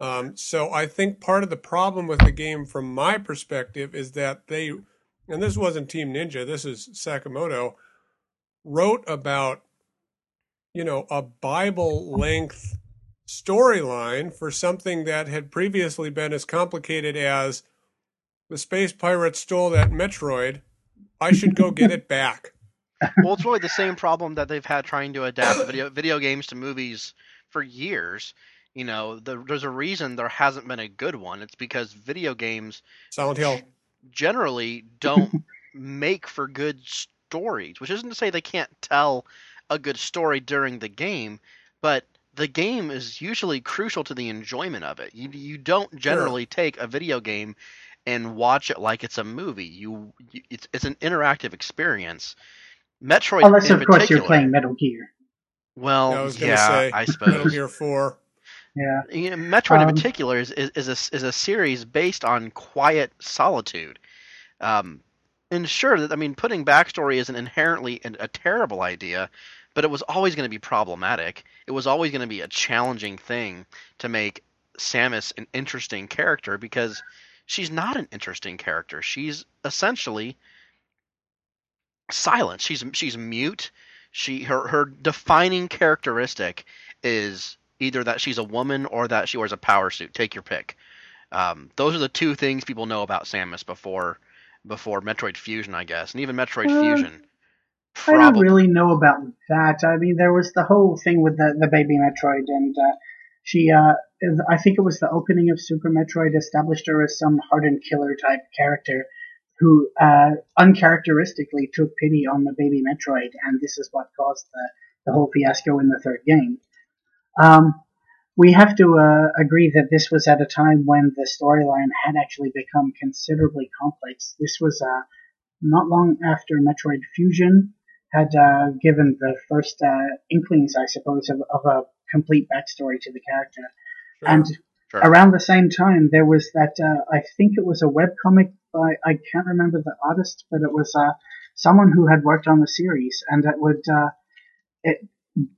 Um, so I think part of the problem with the game, from my perspective, is that they, and this wasn't Team Ninja, this is Sakamoto, wrote about, you know, a Bible length storyline for something that had previously been as complicated as the space pirates stole that Metroid. I should go get it back. well, it's really the same problem that they've had trying to adapt video video games to movies for years. You know, the, there's a reason there hasn't been a good one. It's because video games Silent Hill. generally don't make for good stories, which isn't to say they can't tell a good story during the game, but the game is usually crucial to the enjoyment of it. You you don't generally take a video game and watch it like it's a movie. You, you it's it's an interactive experience. Metroid Unless, in of course, you're playing Metal Gear. Well, I yeah, say, I Metal suppose. Gear Four. Yeah. You know, Metroid in Um, particular is, is, is, a, is a series based on quiet solitude. Um, and sure, that I mean, putting backstory isn't inherently a, a terrible idea, but it was always going to be problematic. It was always going to be a challenging thing to make Samus an interesting character because she's not an interesting character. She's essentially silent. She's she's mute. She her her defining characteristic is either that she's a woman or that she wears a power suit. Take your pick. Um, those are the two things people know about Samus before before Metroid Fusion, I guess, and even Metroid Uh, Fusion. I don't really know about that. I mean, there was the whole thing with the, the baby Metroid, and uh, she, uh, I think it was the opening of Super Metroid established her as some hardened killer type character who uh, uncharacteristically took pity on the baby Metroid, and this is what caused the, the whole fiasco in the third game. Um, we have to uh, agree that this was at a time when the storyline had actually become considerably complex. This was uh, not long after Metroid Fusion had uh, given the first uh, inklings, I suppose, of, of a complete backstory to the character. Sure. And Sure. around the same time, there was that, uh, I think it was a webcomic by, I can't remember the artist, but it was uh, someone who had worked on the series, and it would, uh, it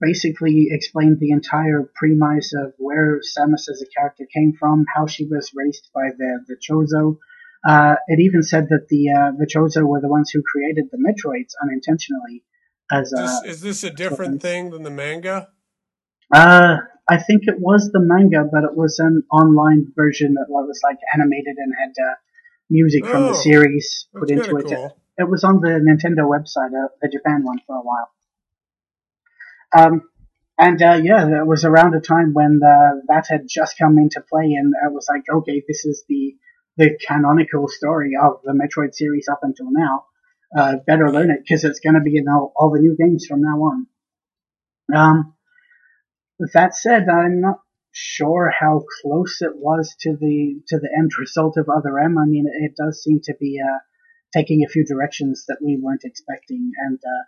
basically explained the entire premise of where Samus as a character came from, how she was raised by the, the Chozo. Uh, it even said that the, uh, were the ones who created the Metroids unintentionally. as Is this, is this a different thing than the manga? Uh, I think it was the manga, but it was an online version that was like animated and had uh, music from Oh, the series put into it. cool. It was on the Nintendo website, uh, the Japan one, for a while. Um, and uh, yeah, that was around a time when uh, that had just come into play, and I was like, okay, this is the the canonical story of the Metroid series up until now. Uh, better learn it because it's going to be in all, all the new games from now on. Um, with that said, I'm not sure how close it was to the to the end result of Other M. I mean, it does seem to be uh, taking a few directions that we weren't expecting, and uh,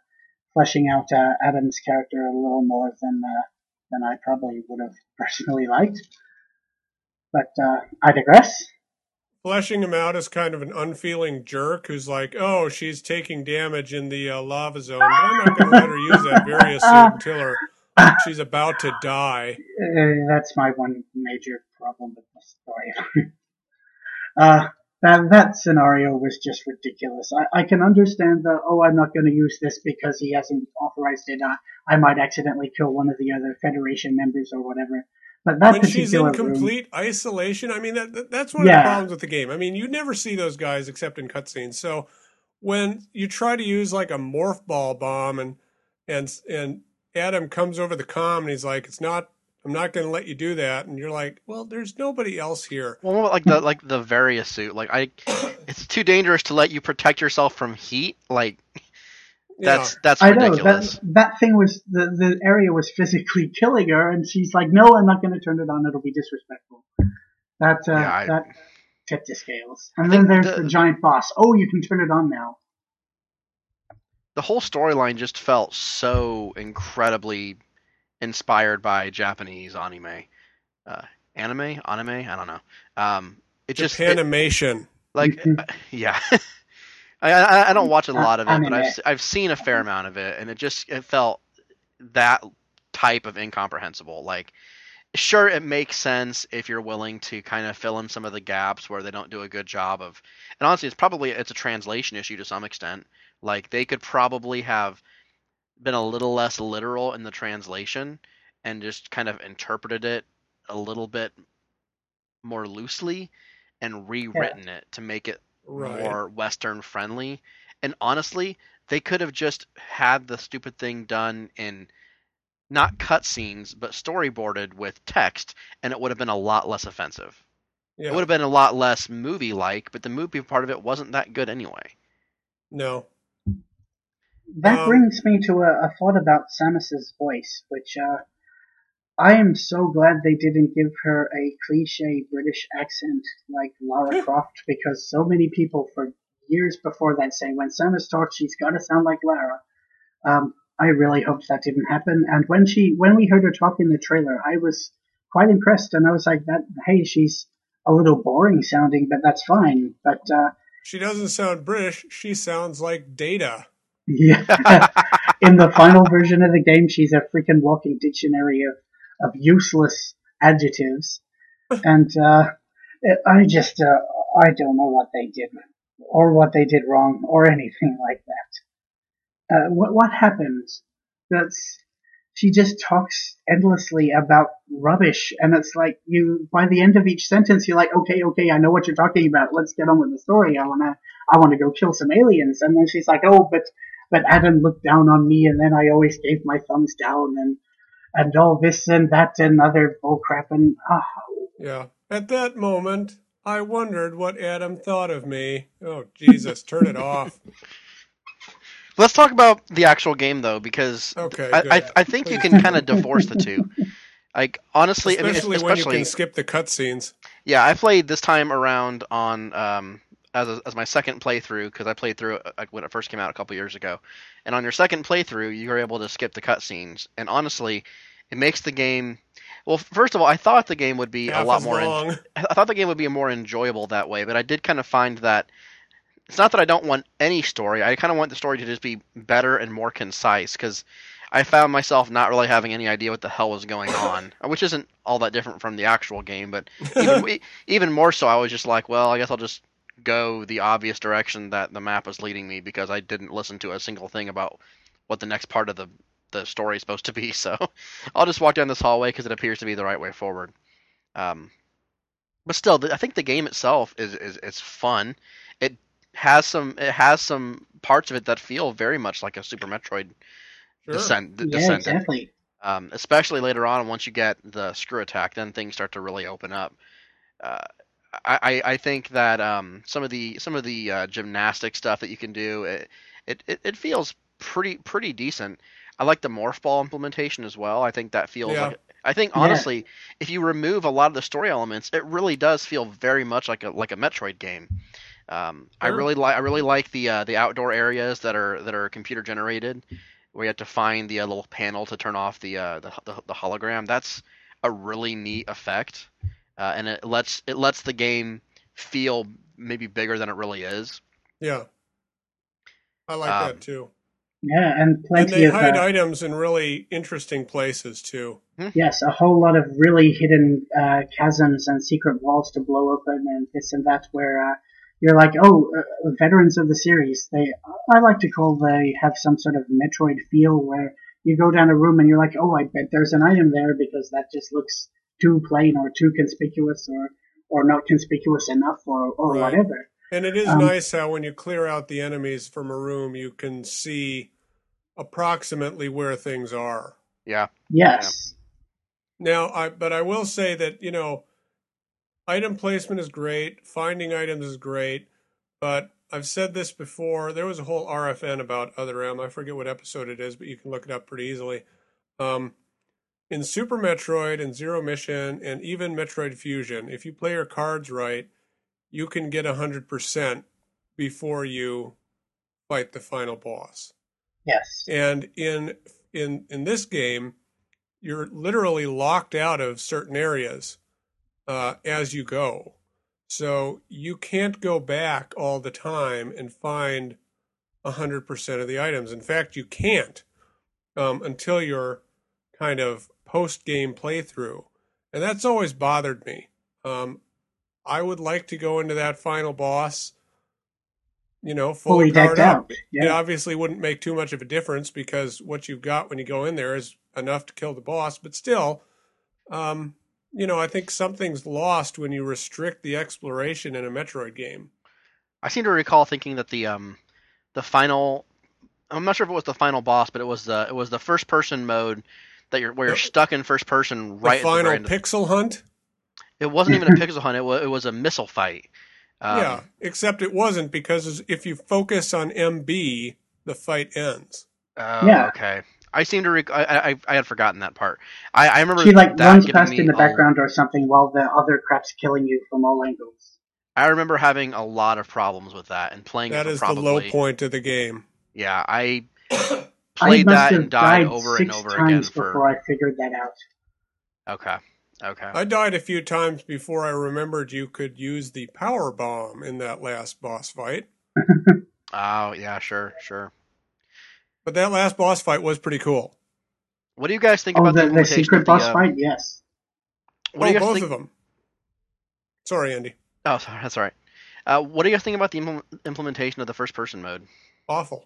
fleshing out uh, Adam's character a little more than uh, than I probably would have personally liked. But uh, I digress. Fleshing him out as kind of an unfeeling jerk who's like, oh, she's taking damage in the uh, lava zone, but I'm not going to let her use that Varia suit until her, she's about to die. Uh, that's my one major problem with the story. uh, that that scenario was just ridiculous. I, I can understand the oh I'm not going to use this because he hasn't authorized it. Uh, I might accidentally kill one of the other Federation members or whatever. But that when she's particular in room, complete isolation, I mean that, that that's one of Yeah. the problems with the game. I mean, you never see those guys except in cutscenes. So when you try to use like a morph ball bomb and and and Adam comes over the comm and he's like, "It's not. I'm not going to let you do that." And you're like, "Well, there's nobody else here." Well, what like the like the Varia suit, like I, it's too dangerous to let you protect yourself from heat. Like that's that's I know that that thing was the the area was physically killing her, and she's like, "No, I'm not going to turn it on. It'll be disrespectful." That uh, Yeah, I- that tipped the scales. And then there's the- the giant boss. Oh, you can turn it on now. the whole storyline just felt so incredibly inspired by Japanese anime, uh, anime, anime. I don't know. Um, it just animation. Japanimation. like Mhm. uh, yeah. I, I I don't watch a lot of it, but I've I've seen a fair amount of it, and it just it felt that type of incomprehensible. Like, sure, it makes sense if you're willing to kind of fill in some of the gaps where they don't do a good job of. And honestly, it's probably it's a translation issue to some extent. Like they could probably have been a little less literal in the translation and just kind of interpreted it a little bit more loosely and rewritten it to make it Right. more Western friendly. And honestly, they could have just had the stupid thing done in not cutscenes, but storyboarded with text, and it would have been a lot less offensive. It would have been a lot less movie like, but the movie part of it wasn't that good anyway. No. That Um, brings me to a, a thought about Samus's voice, which uh, I am so glad they didn't give her a cliche British accent like Lara Croft, because so many people for years before that say when Samus talks, she's got to sound like Lara. Um, I really hoped that didn't happen, and when she when we heard her talk in the trailer, I was quite impressed, and I was like, "That hey, she's a little boring sounding, but that's fine." But uh, She doesn't sound British. She sounds like Data. Yeah. In the final version of the game, she's a freaking walking dictionary of, of useless adjectives. And, uh, I just, uh, I don't know what they did, or what they did wrong, or anything like that. Uh, what, what happens? That's, she just talks endlessly about rubbish, and it's like you, by the end of each sentence, you're like, okay, okay, I know what you're talking about, let's get on with the story, I wanna, I wanna go kill some aliens, and then she's like, oh, but, but Adam looked down on me, and then I always gave my thumbs down, and, and all this and that and other bullcrap, and, ah, Yeah. At that moment, I wondered what Adam thought of me. Oh, Jesus, turn it off. Let's talk about the actual game though, because Okay, I, I. I think you can kind of divorce the two. Like honestly, I mean, Especially when you can skip the cutscenes. yeah, I played this time around on um as a, as my second playthrough because I played through it uh, when it first came out a couple years ago, and on your second playthrough you were able to skip the cutscenes, and honestly, it makes the game. Well, first of all, I thought the game would be Half a lot more. en-. I thought the game would be more enjoyable that way, but I did kind of find that it's not that I don't want any story. I kind of want the story to just be better and more concise because I found myself not really having any idea what the hell was going on, which isn't all that different from the actual game. But even, even more so, I was just like, well, I guess I'll just go the obvious direction that the map was leading me because I didn't listen to a single thing about what the next part of the the story is supposed to be. So I'll just walk down this hallway because it appears to be the right way forward. Um, but still, I think the game itself is is is fun. It has some it has some parts of it that feel very much like a Super Metroid Sure. descent, Yeah, Descendant. exactly. Um, especially later on, once you get the screw attack, then things start to really open up. Uh, I, I I think that um, some of the some of the uh, gymnastic stuff that you can do, it, it, it, it feels pretty pretty decent. I like the morph ball implementation as well. I think that feels Yeah. like I think Yeah. honestly, if you remove a lot of the story elements, it really does feel very much like a like a Metroid game. Um, I really like I really like the uh, the outdoor areas that are that are computer generated, where you have to find the uh, little panel to turn off the, uh, the the the hologram. That's a really neat effect, uh, and it lets it lets the game feel maybe bigger than it really is. Yeah. I like Um, that too. Yeah, and And plenty they of hide uh, items in really interesting places too. yes, a whole lot of really hidden uh, chasms and secret walls to blow open and this and that. Where uh, you're like, oh, uh, veterans of the series, they I like to call they have some sort of Metroid feel where you go down a room and you're like, oh, I bet there's an item there because that just looks too plain or too conspicuous or or not conspicuous enough or or Right. whatever. And it is Um, nice how when you clear out the enemies from a room, you can see approximately where things are. Yeah, Yes. Now, I but I will say that you know, item placement is great, finding items is great, but I've said this before. There was a whole RFN about Other M. I forget what episode it is, but you can look it up pretty easily. Um, in Super Metroid and Zero Mission and even Metroid Fusion, if you play your cards right, you can get hundred percent before you fight the final boss. Yes. And in in in this game, you're literally locked out of certain areas uh, as you go. So you can't go back all the time and find hundred percent of the items. In fact, you can't um, until your kind of post game playthrough, and that's always bothered me. Um, I would like to go into that final boss, you know, fully, Fully decked powered up. out. It obviously wouldn't make too much of a difference because what you've got when you go in there is enough to kill the boss. But still, um, you know, I think something's lost when you restrict the exploration in a Metroid game. I seem to recall thinking that the um the final I'm not sure if it was the final boss, but it was the it was the first person mode that you're where you're The- stuck in first person The right at the final very end of- pixel hunt, It wasn't even a pixel hunt. It was it was a missile fight. Um, yeah, except it wasn't because if you focus on MB, the fight ends. Oh, Yeah. okay. I seem to rec- I, I I had forgotten that part. I, I remember She like that runs past in the a- background or something while the other crap's killing you from all angles. I remember having a lot of problems with that and playing That it probably the low point of the game. yeah I I played must that have and died died over six and over times again before for I figured that out. okay okay I died a few times before I remembered you could use the power bomb in that last boss fight. oh yeah sure sure. But that last boss fight was pretty cool. What do you guys think Oh, about the, the, the secret of the, boss um, fight? Yes. What do oh, you guys both think? of them. Sorry, Andy. Oh, sorry, that's all right. Uh, what do you guys think about the implement- implementation of the first person mode? Awful.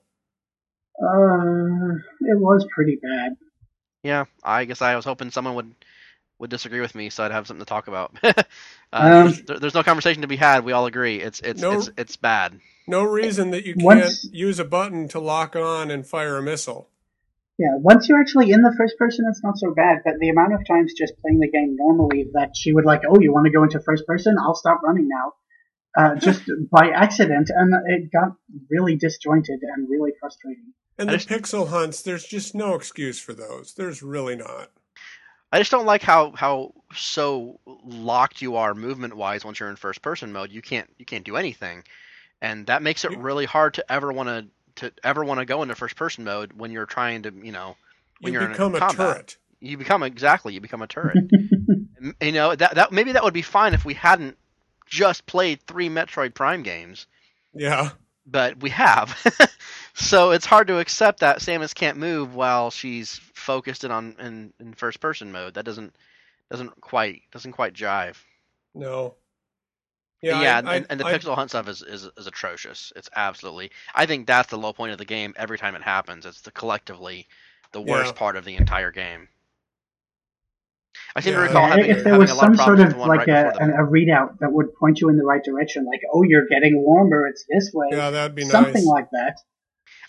Uh, it was pretty bad. Yeah, I guess I was hoping someone would would disagree with me, so I'd have something to talk about. uh, Um, there, there's no conversation to be had. We all agree it's it's No. it's it's bad. No reason that you can't Once- use a button to lock on and fire a missile. Yeah, once you're actually in the first person, it's not so bad. But the amount of times just playing the game normally that she would like, oh, you want to go into first person? I'll stop running now. Uh, just by accident, and it got really disjointed and really frustrating. And I the just- pixel hunts, there's just no excuse for those. There's really not. I just don't like how how so locked you are movement wise once you're in first person mode. You can't you can't do anything, and that makes it really hard to ever want to to ever want to go into first person mode when you're trying to you know when You you're become in a combat. turret. You become exactly you become a turret. You know that that maybe that would be fine if we hadn't just played three Metroid Prime games, Yeah. but we have. so it's hard to accept that Samus can't move while she's focused in on in, in first person mode. That doesn't doesn't quite doesn't quite jive. No. Yeah, I- and, I- and, and the I- pixel hunt stuff is, is is atrocious. It's absolutely. I think that's the low point of the game every time it happens. It's the collectively the worst Yeah. part of the entire game. I seem to recall having, if there having was a lot some of sort problems with of the one like right a, before the an- a readout that would point you in the right direction, like, oh, you're getting warmer, it's this way. Yeah, that'd be nice. Something nice. like that.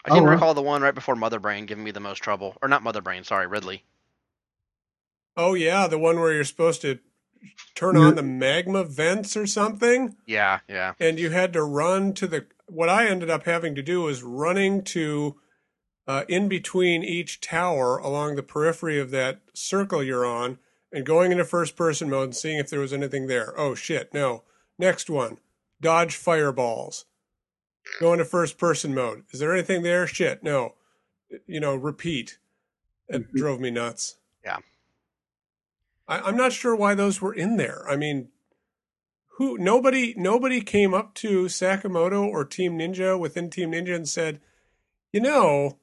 I seem Oh, to recall the one right before Mother Brain giving me the most trouble, or not Mother Brain, sorry, Ridley. Oh yeah, the one where you're supposed to turn on the magma vents or something, Yeah, yeah. and you had to run to the. What I ended up having to do was running to, uh, in between each tower along the periphery of that circle you're on, and going into first person mode and seeing if there was anything there. Oh shit, no. Next one, dodge fireballs. Go into first person mode. Is there anything there? Shit, no. You know, repeat. It mm-hmm. drove me nuts. Yeah. I, I'm not sure why those were in there. I mean, who? Nobody. Nobody came up to Sakamoto or Team Ninja within Team Ninja and said, "You know,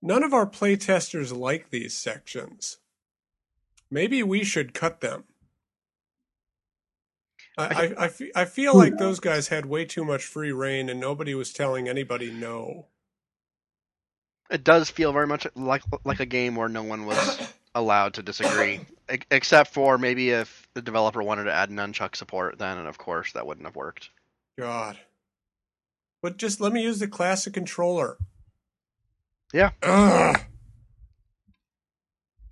none of our playtesters like these sections. Maybe we should cut them." I, I, I, fe- I feel like those guys had way too much free reign and nobody was telling anybody no. It does feel very much like like a game where no one was allowed to disagree, except for maybe if the developer wanted to add nunchuck support. Then, and of course, that wouldn't have worked. God. But just let me use the classic controller. Yeah. Ugh.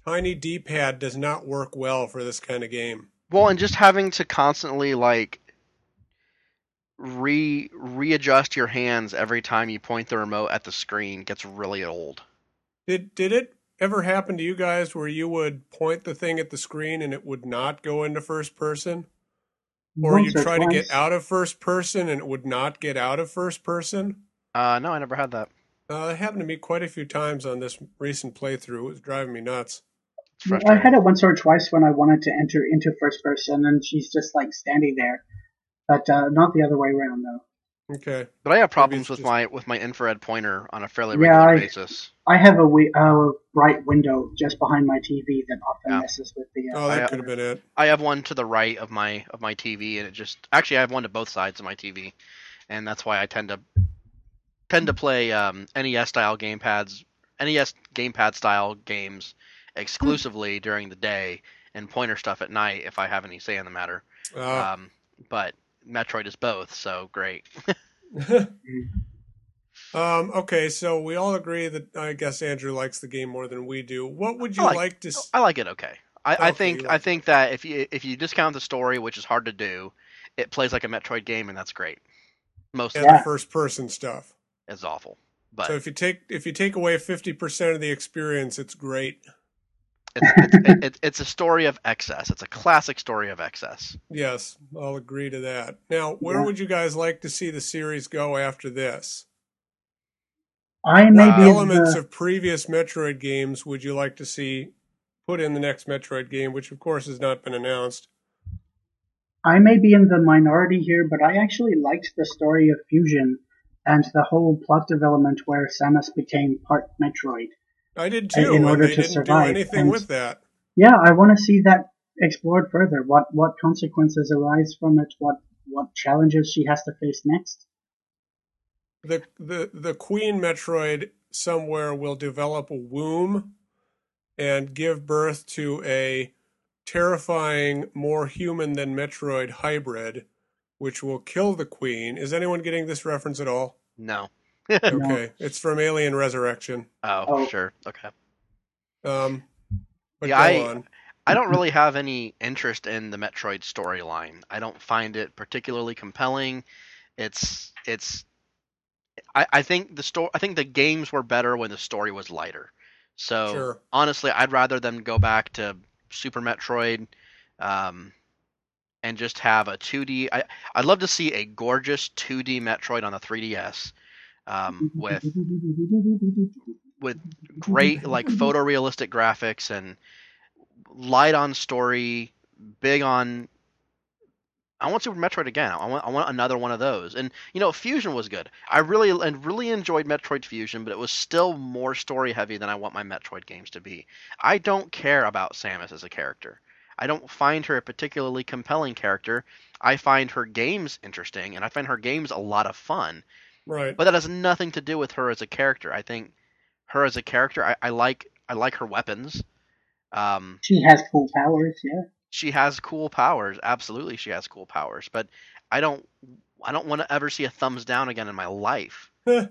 Tiny D pad does not work well for this kind of game. Well, and just having to constantly like re readjust your hands every time you point the remote at the screen gets really old. Did did it ever happen to you guys where you would point the thing at the screen and it would not go into first person? Or Once you or try to get out of first person and it would not get out of first person? Uh, no, I never had that. Uh, it happened to me quite a few times on this recent playthrough. It was driving me nuts. It's I had it once or twice when I wanted to enter into first person, and she's just like standing there, but uh, not the other way around though. Okay. But I have problems with just- my with my infrared pointer on a fairly Yeah, regular I- basis. I have a wi- uh, bright window just behind my TV that often Yeah. messes with the. Uh, Oh, that I- could have been it. I have one to the right of my of my TV, and it just actually I have one to both sides of my TV, and that's why I tend to tend to play um, NES style gamepads, NES gamepad style games exclusively during the day, and pointer stuff at night if I have any say in the matter. Uh, Um, but Metroid is both, so great. um, okay, so we all agree that I guess Andrew likes the game more than we do. What would you I like- like, to? s- I like it okay. I, I think you I like think that if you if you discount the story, which is hard to do, it plays like a Metroid game, and that's great. Most and of the Yeah. first person stuff. it is awful, but So if you take if you take away fifty percent of the experience, it's great. It's, it's, it, it, it's a story of excess. It's a classic story of excess. Yes, I'll agree to that. Now, where Yeah. would you guys like to see the series go after this? I may What be in elements the, of previous Metroid games would you like to see put in the next Metroid game, which of course has not been announced? I may be in the minority here, but I actually liked the story of Fusion and the whole plot development where Samus became part Metroid. I did In too, and order they to didn't survive, do anything and- with that. Yeah, I want to see that explored further. What what consequences arise from it? What what challenges she has to face next? The the the Queen Metroid somewhere will develop a womb and give birth to a terrifying, more human than Metroid hybrid, which will kill the Queen. Is anyone getting this reference at all? No. Okay, it's from Alien Resurrection. Oh, Oh. sure. Okay. Um, but Yeah, go I- on. I don't really have any interest in the Metroid storyline. I don't find it particularly compelling. It's it's I, I think the story I think the games were better when the story was lighter. So Sure. honestly, I'd rather them go back to Super Metroid um, and just have a 2D. I I'd love to see a gorgeous 2D Metroid on the 3DS um, with with great like photorealistic graphics and light on story, big on. I want Super Metroid again. I want I want another one of those. And you know, Fusion was good. I really and really enjoyed Metroid Fusion, but it was still more story heavy than I want my Metroid games to be. I don't care about Samus as a character. I don't find her a particularly compelling character. I find her games interesting, and I find her games a lot of fun. Right. But that has nothing to do with her as a character. I think her as a character, I, I like I like her weapons. Um, She has cool powers, yeah. she has cool powers. Absolutely, she has cool powers. But I don't I don't want to ever see a thumbs down again in my life. um,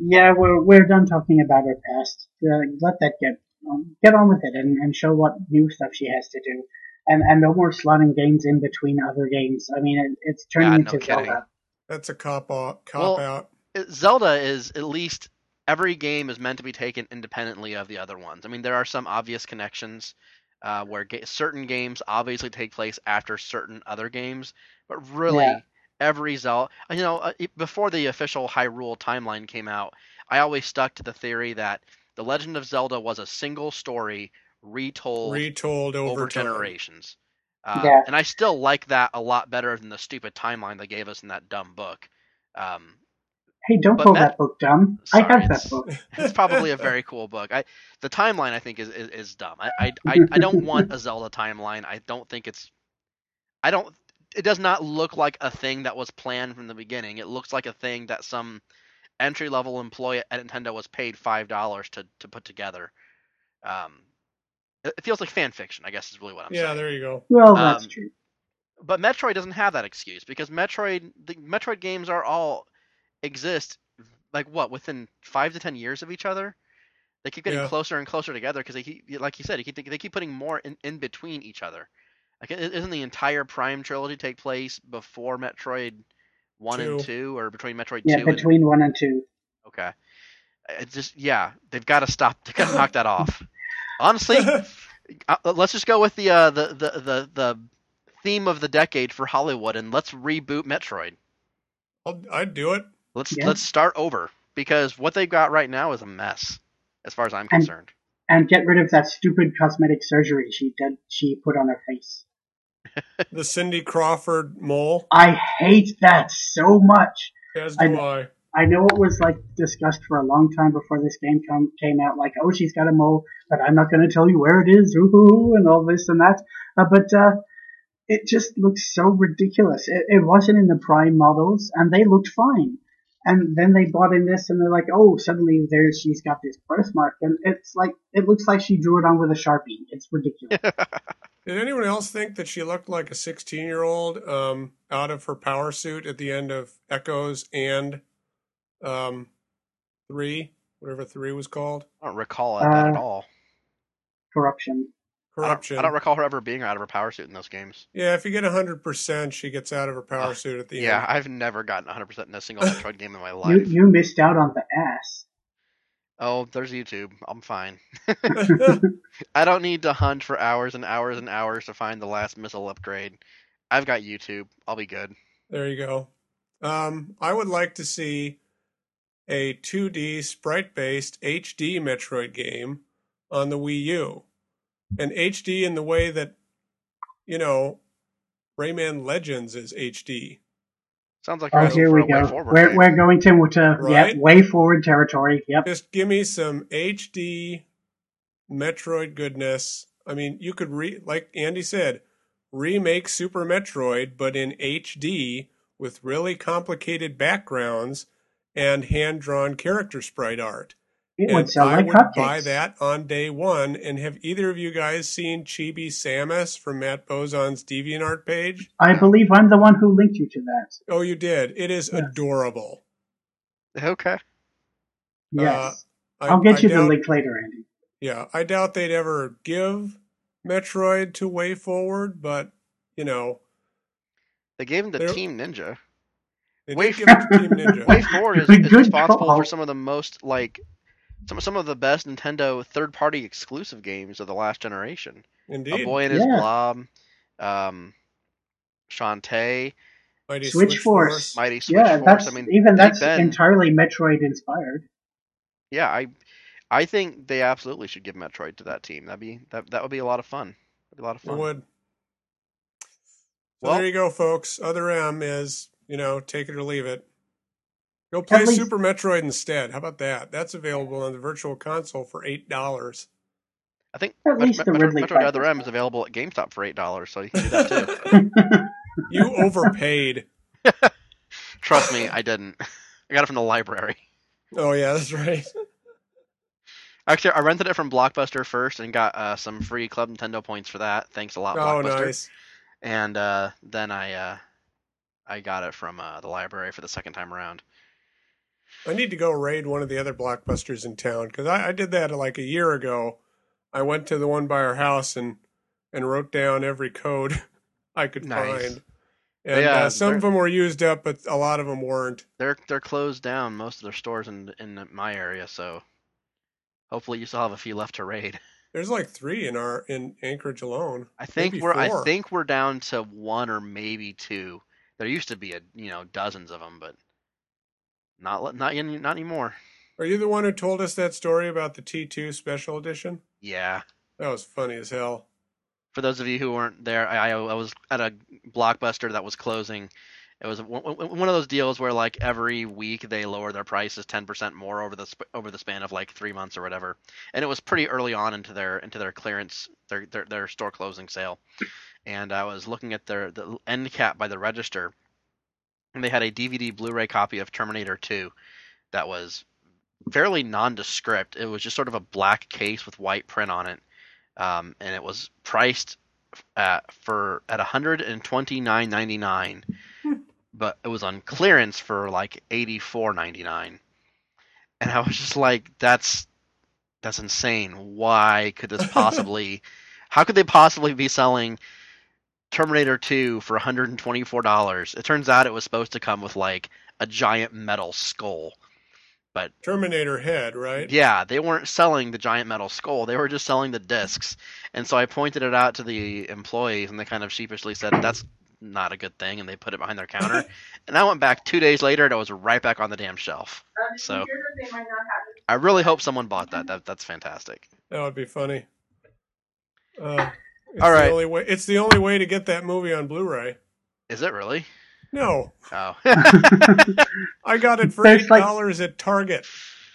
yeah, we're we're done talking about her past. Uh, let that get um, get on with it and, and show what new stuff she has to do. And and no more slotting games in between other games. I mean, it, it's turning Yeah, no into kidding. Zelda. That's a cop out. Cop Well- out. Zelda is at least every game is meant to be taken independently of the other ones. I mean, there are some obvious connections uh, where ga- certain games obviously take place after certain other games, but really Yeah. every Zelda, you know, uh, before the official Hyrule timeline came out, I always stuck to the theory that The Legend of Zelda was a single story retold Retold over, over generations. Uh, Yeah. And I still like that a lot better than the stupid timeline they gave us in that dumb book. Um, Hey, don't call Matt- that book dumb. Sorry, I have it's- that book. it's probably a very cool book. I the timeline I think is is, is dumb. I, I I I don't want a Zelda timeline. I don't think it's I don't it does not look like a thing that was planned from the beginning. It looks like a thing that some entry level employee at Nintendo was paid five dollars to to put together. Um, it, it feels like fan fiction. I guess is really what I'm Yeah, saying. Yeah, there you go. Well, that's Um, true. But Metroid doesn't have that excuse because Metroid the Metroid games are all exist like what within five to ten years of each other. They keep getting Yeah. closer and closer together because they keep, like you said, they keep, they keep putting more in, in between each other. Like, i- isn't the entire Prime trilogy take place before Metroid one and Two. two, or between Metroid Yeah, two? and- between one and two. okay, it's just yeah, they've got to stop. They got to knock that off. Honestly, uh, let's just go with the uh, the, the the the theme of the decade for Hollywood, and let's reboot Metroid. I'll, I'd do it. Let's Yeah. let's start over because what they've got right now is a mess, as far as I'm And- concerned. And get rid of that stupid cosmetic surgery she did. She put on her face. The Cindy Crawford mole. I hate that so much. As do I. I know it was like discussed for a long time before this game come, came out. Like, oh, she's got a mole, but I'm not going to tell you where it is, ooh, and all this and that. Uh, but uh, it just looks so ridiculous. It, it wasn't in the Prime models, and they looked fine. And then they bought in this, and they're like, oh, suddenly there she's got this birthmark, and it's like it looks like she drew it on with a sharpie. It's ridiculous. Did anyone else think that she looked like a 16 year old um, out of her power suit at the end of Echoes and um, 3, whatever 3 was called? I don't recall that at Uh, all. Corruption. I don't, Corruption. I don't recall her ever being out of her power suit in those games. yeah, if you get 100%, she gets out of her power Ugh, suit at the Yeah, end. Yeah, I've never gotten 100% in a single Metroid game in my You life. you missed out on the ass. Oh, there's YouTube. I'm fine. I don't need to hunt for hours and hours and hours to find the last missile upgrade. I've got YouTube. I'll be good. There you go. Um, I would like to see a 2D sprite based HD Metroid game on the Wii U. And HD in the way that, you know, Rayman Legends is HD. Sounds like Oh, you're here we go. forward We're, game. we're going to, to yeah, Right? way forward territory. Yep. Just give me some HD Metroid goodness. I mean, you could re like Andy said, remake Super Metroid, but in HD with really complicated backgrounds and hand drawn character sprite art. It and would sell I like would hotcakes. buy that on day one. And have either of you guys seen Chibi Samus from Matt Bozon's DeviantArt page? I believe I'm the one who linked you to that. Oh, you did. It is Yes. adorable. Okay. Yes. Uh, I, I'll get I you the doubt- link later, Andy. Yeah, I doubt they'd ever give Metroid to Way Forward, but you know, They gave him to They're- Team Ninja. They Way did give it to Team Ninja. Way Forward is, is responsible call. for some of the most like some some of the best Nintendo third-party exclusive games of the last generation. Indeed, A Boy and His Yeah. Blob, um, Shantae, Mighty Switch Force. Mighty Switch yeah, Force. that's I mean, even they've that's been- entirely Metroid inspired. Yeah, I I think they absolutely should give Metroid to that team. That'd be that that would be a lot of fun. That'd be a lot of It fun. would. So Well- there you go, folks. Other M is you know take it or leave it. Go play least- Super Metroid instead. How about that? That's available on the Virtual Console for eight dollars. I think At Met- least the Metro, Ridley Metro the fight Other M is available at GameStop for eight dollars, so you can do that too. You overpaid. Trust me, I didn't. I got it from the library. Oh yeah, that's right. Actually, I rented it from Blockbuster first and got uh, some free Club Nintendo points for that. Thanks a lot, Oh Blockbuster. nice. And uh, then I uh, I got it from uh, the library for the second time around. I need to go raid one of the other blockbusters in town because I, I did that like a year ago. I went to the one by our house and and wrote down every code I could Nice. find. And Yeah, uh, some of them were used up, but a lot of them weren't. They're they're closed down most of their stores in in my area, so hopefully you still have a few left to raid. There's like three in our in Anchorage alone. I think Maybe we're I think we're down to one or maybe two. There used to be a you know dozens of them, but not not any- not anymore. Are you the one who told us that story about the T2 special edition? Yeah. That was funny as hell. For those of you who weren't there, I, I was at a blockbuster that was closing. It was one one of those deals where like every week they lower their prices ten percent more over the sp- over the span of like three months or whatever, and it was pretty early on into their into their clearance their their, their store closing sale, and I was looking at their the end cap by the register, and they had a DVD Blu-ray copy of Terminator 2 that was fairly nondescript. It was just sort of a black case with white print on it, um, and it was priced at for at 129.99, but it was on clearance for like 84.99. And I was just like, that's that's insane. Why could this possibly? how could they possibly be selling Terminator 2 for 124 dollars? It turns out it was supposed to come with like a giant metal skull. But Terminator head, right? yeah, they weren't selling the giant metal skull. They were just selling the discs. And so I pointed it out to the employees, and they kind of sheepishly said, "That's not a good thing," and they put it behind their counter. and I went back two days later, and it was right back on the damn shelf. So I really hope someone bought that. That that's fantastic. That would be funny. Uh, it's All right. The only way, it's the only way to get that movie on Blu-ray. Is it really? No, Oh, I got it for There's eight like- dollars at Target.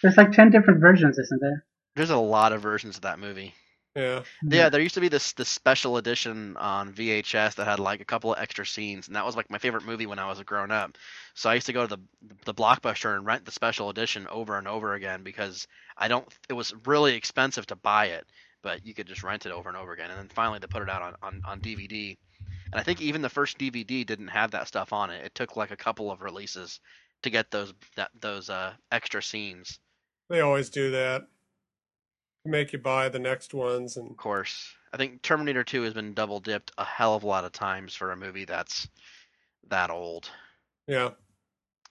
There's like ten different versions, isn't there? there's a lot of versions of that movie. Yeah, Yeah, there used to be this this special edition on VHS that had like a couple of extra scenes, and that was like my favorite movie when I was growing up. So I used to go to the the blockbuster and rent the special edition over and over again because I don't. It was really expensive to buy it, but you could just rent it over and over again. And then finally they put it out on on, on DVD. And I think even the first DVD didn't have that stuff on it. It took like a couple of releases to get those that those uh extra scenes. they always do that. Make you buy the next ones, and Of course, I think Terminator 2 has been double dipped a hell of a lot of times for a movie that's that old. yeah,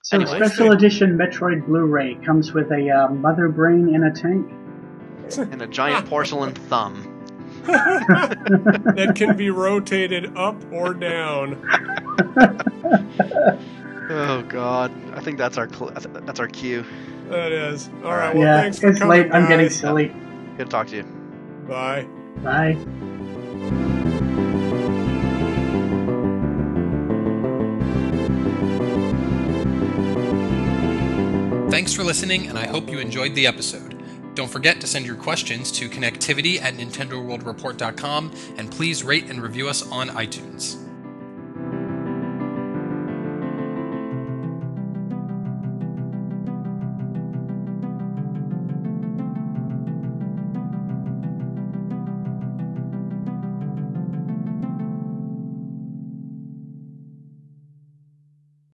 So Anyway. special edition Metroid Blu-ray comes with a uh, mother brain in a tank. And a giant porcelain thumb. that can be rotated up or down. Oh God, I think that's our cl- that's our cue. That is all All right. right. Well, yeah, thanks for it's coming, late. I'm getting silly. Good to talk to you. Bye. Bye. Thanks for listening, and I hope you enjoyed the episode. Don't forget to send your questions to connectivity at nintendoworldreport.com, and please rate and review us on iTunes.